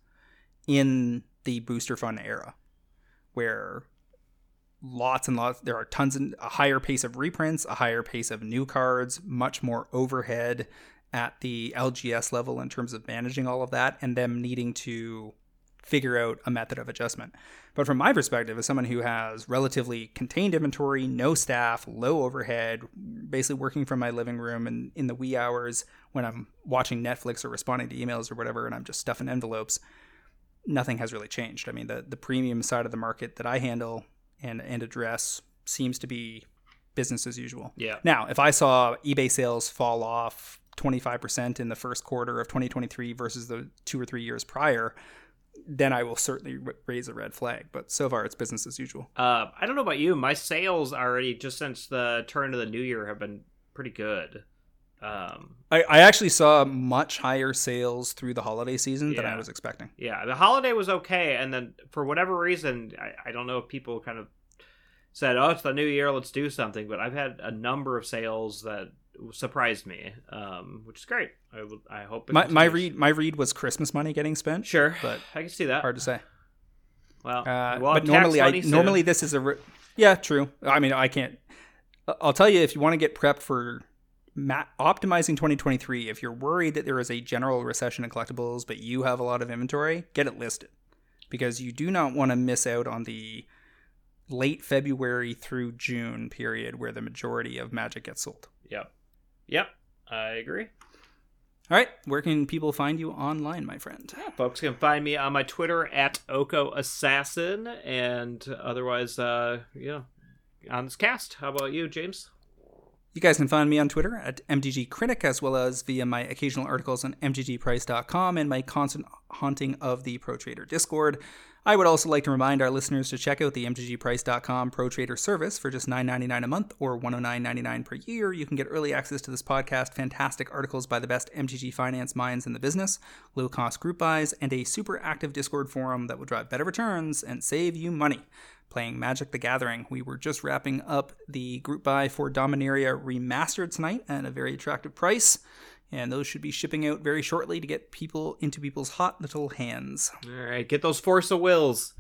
in the booster fun era, where lots and lots. There are tons and a higher pace of reprints, a higher pace of new cards, much more overhead at the LGS level in terms of managing all of that, and them needing to figure out a method of adjustment. But from my perspective, as someone who has relatively contained inventory, no staff, low overhead, basically working from my living room and in the wee hours when I'm watching Netflix or responding to emails or whatever, and I'm just stuffing envelopes, nothing has really changed. I mean, the, the premium side of the market that I handle and and address seems to be business as usual. Yeah. Now, if I saw eBay sales fall off 25% in the first quarter of 2023 versus the two or three years prior, then I will certainly raise a red flag. But so far, it's business as usual. Uh, I don't know about you. My sales already, just since the turn of the new year, have been pretty good. Um, I, I actually saw much higher sales through the holiday season yeah. than I was expecting. Yeah, the holiday was okay, and then for whatever reason, I, I don't know if people kind of said, "Oh, it's the new year, let's do something." But I've had a number of sales that surprised me, um, which is great. I, I hope my, my read my read was Christmas money getting spent. Sure, but I can see that. Hard to say. Well, uh, but normally, I soon. normally this is a re- yeah, true. I mean, I can't I'll tell you if you want to get prepped for ma- optimizing 2023, if you're worried that there is a general recession in collectibles, but you have a lot of inventory, get it listed because you do not want to miss out on the late February through June period where the majority of Magic gets sold. Yep. Yep. I agree. All right, where can people find you online, my friend? Yeah, folks can find me on my Twitter at Oko Assassin, and otherwise, uh, yeah, on this cast. How about you, James? You guys can find me on Twitter at MTG Critic, as well as via my occasional articles on MTGPrice.com and my constant haunting of the Pro Trader Discord. I would also like to remind our listeners to check out the MTGPrice.com Pro Trader service for just $9.99 a month or $109.99 per year. You can get early access to this podcast, fantastic articles by the best MTG finance minds in the business, low cost group buys, and a super active Discord forum that will drive better returns and save you money. Playing Magic the Gathering. We were just wrapping up the group buy for Dominaria Remastered tonight at a very attractive price and those should be shipping out very shortly to get people into people's hot little hands. All right, get those Force of Wills.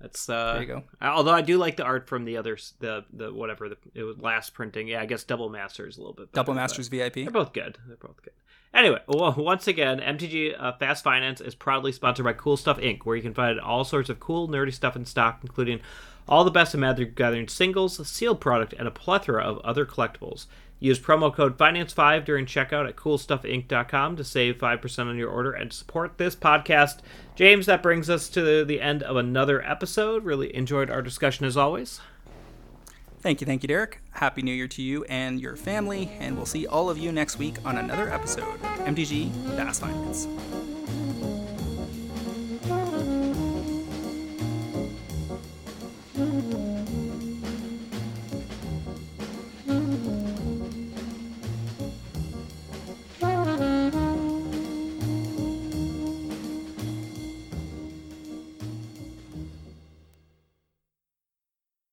That's uh, there you go. Although I do like the art from the other the the whatever the it was last printing. Yeah, I guess Double Masters a little bit. Better, Double Masters VIP. They're both good. They're both good. Anyway, well, once again, MTG uh, Fast Finance is proudly sponsored by Cool Stuff Inc., where you can find all sorts of cool, nerdy stuff in stock, including all the best of Magic Gathering singles, sealed product, and a plethora of other collectibles. Use promo code FINANCE5 during checkout at CoolStuffInc.com to save 5% on your order and support this podcast. James, that brings us to the end of another episode. Really enjoyed our discussion as always. Thank you, thank you, Derek. Happy New Year to you and your family, and we'll see all of you next week on another episode of MTG Fast Finance.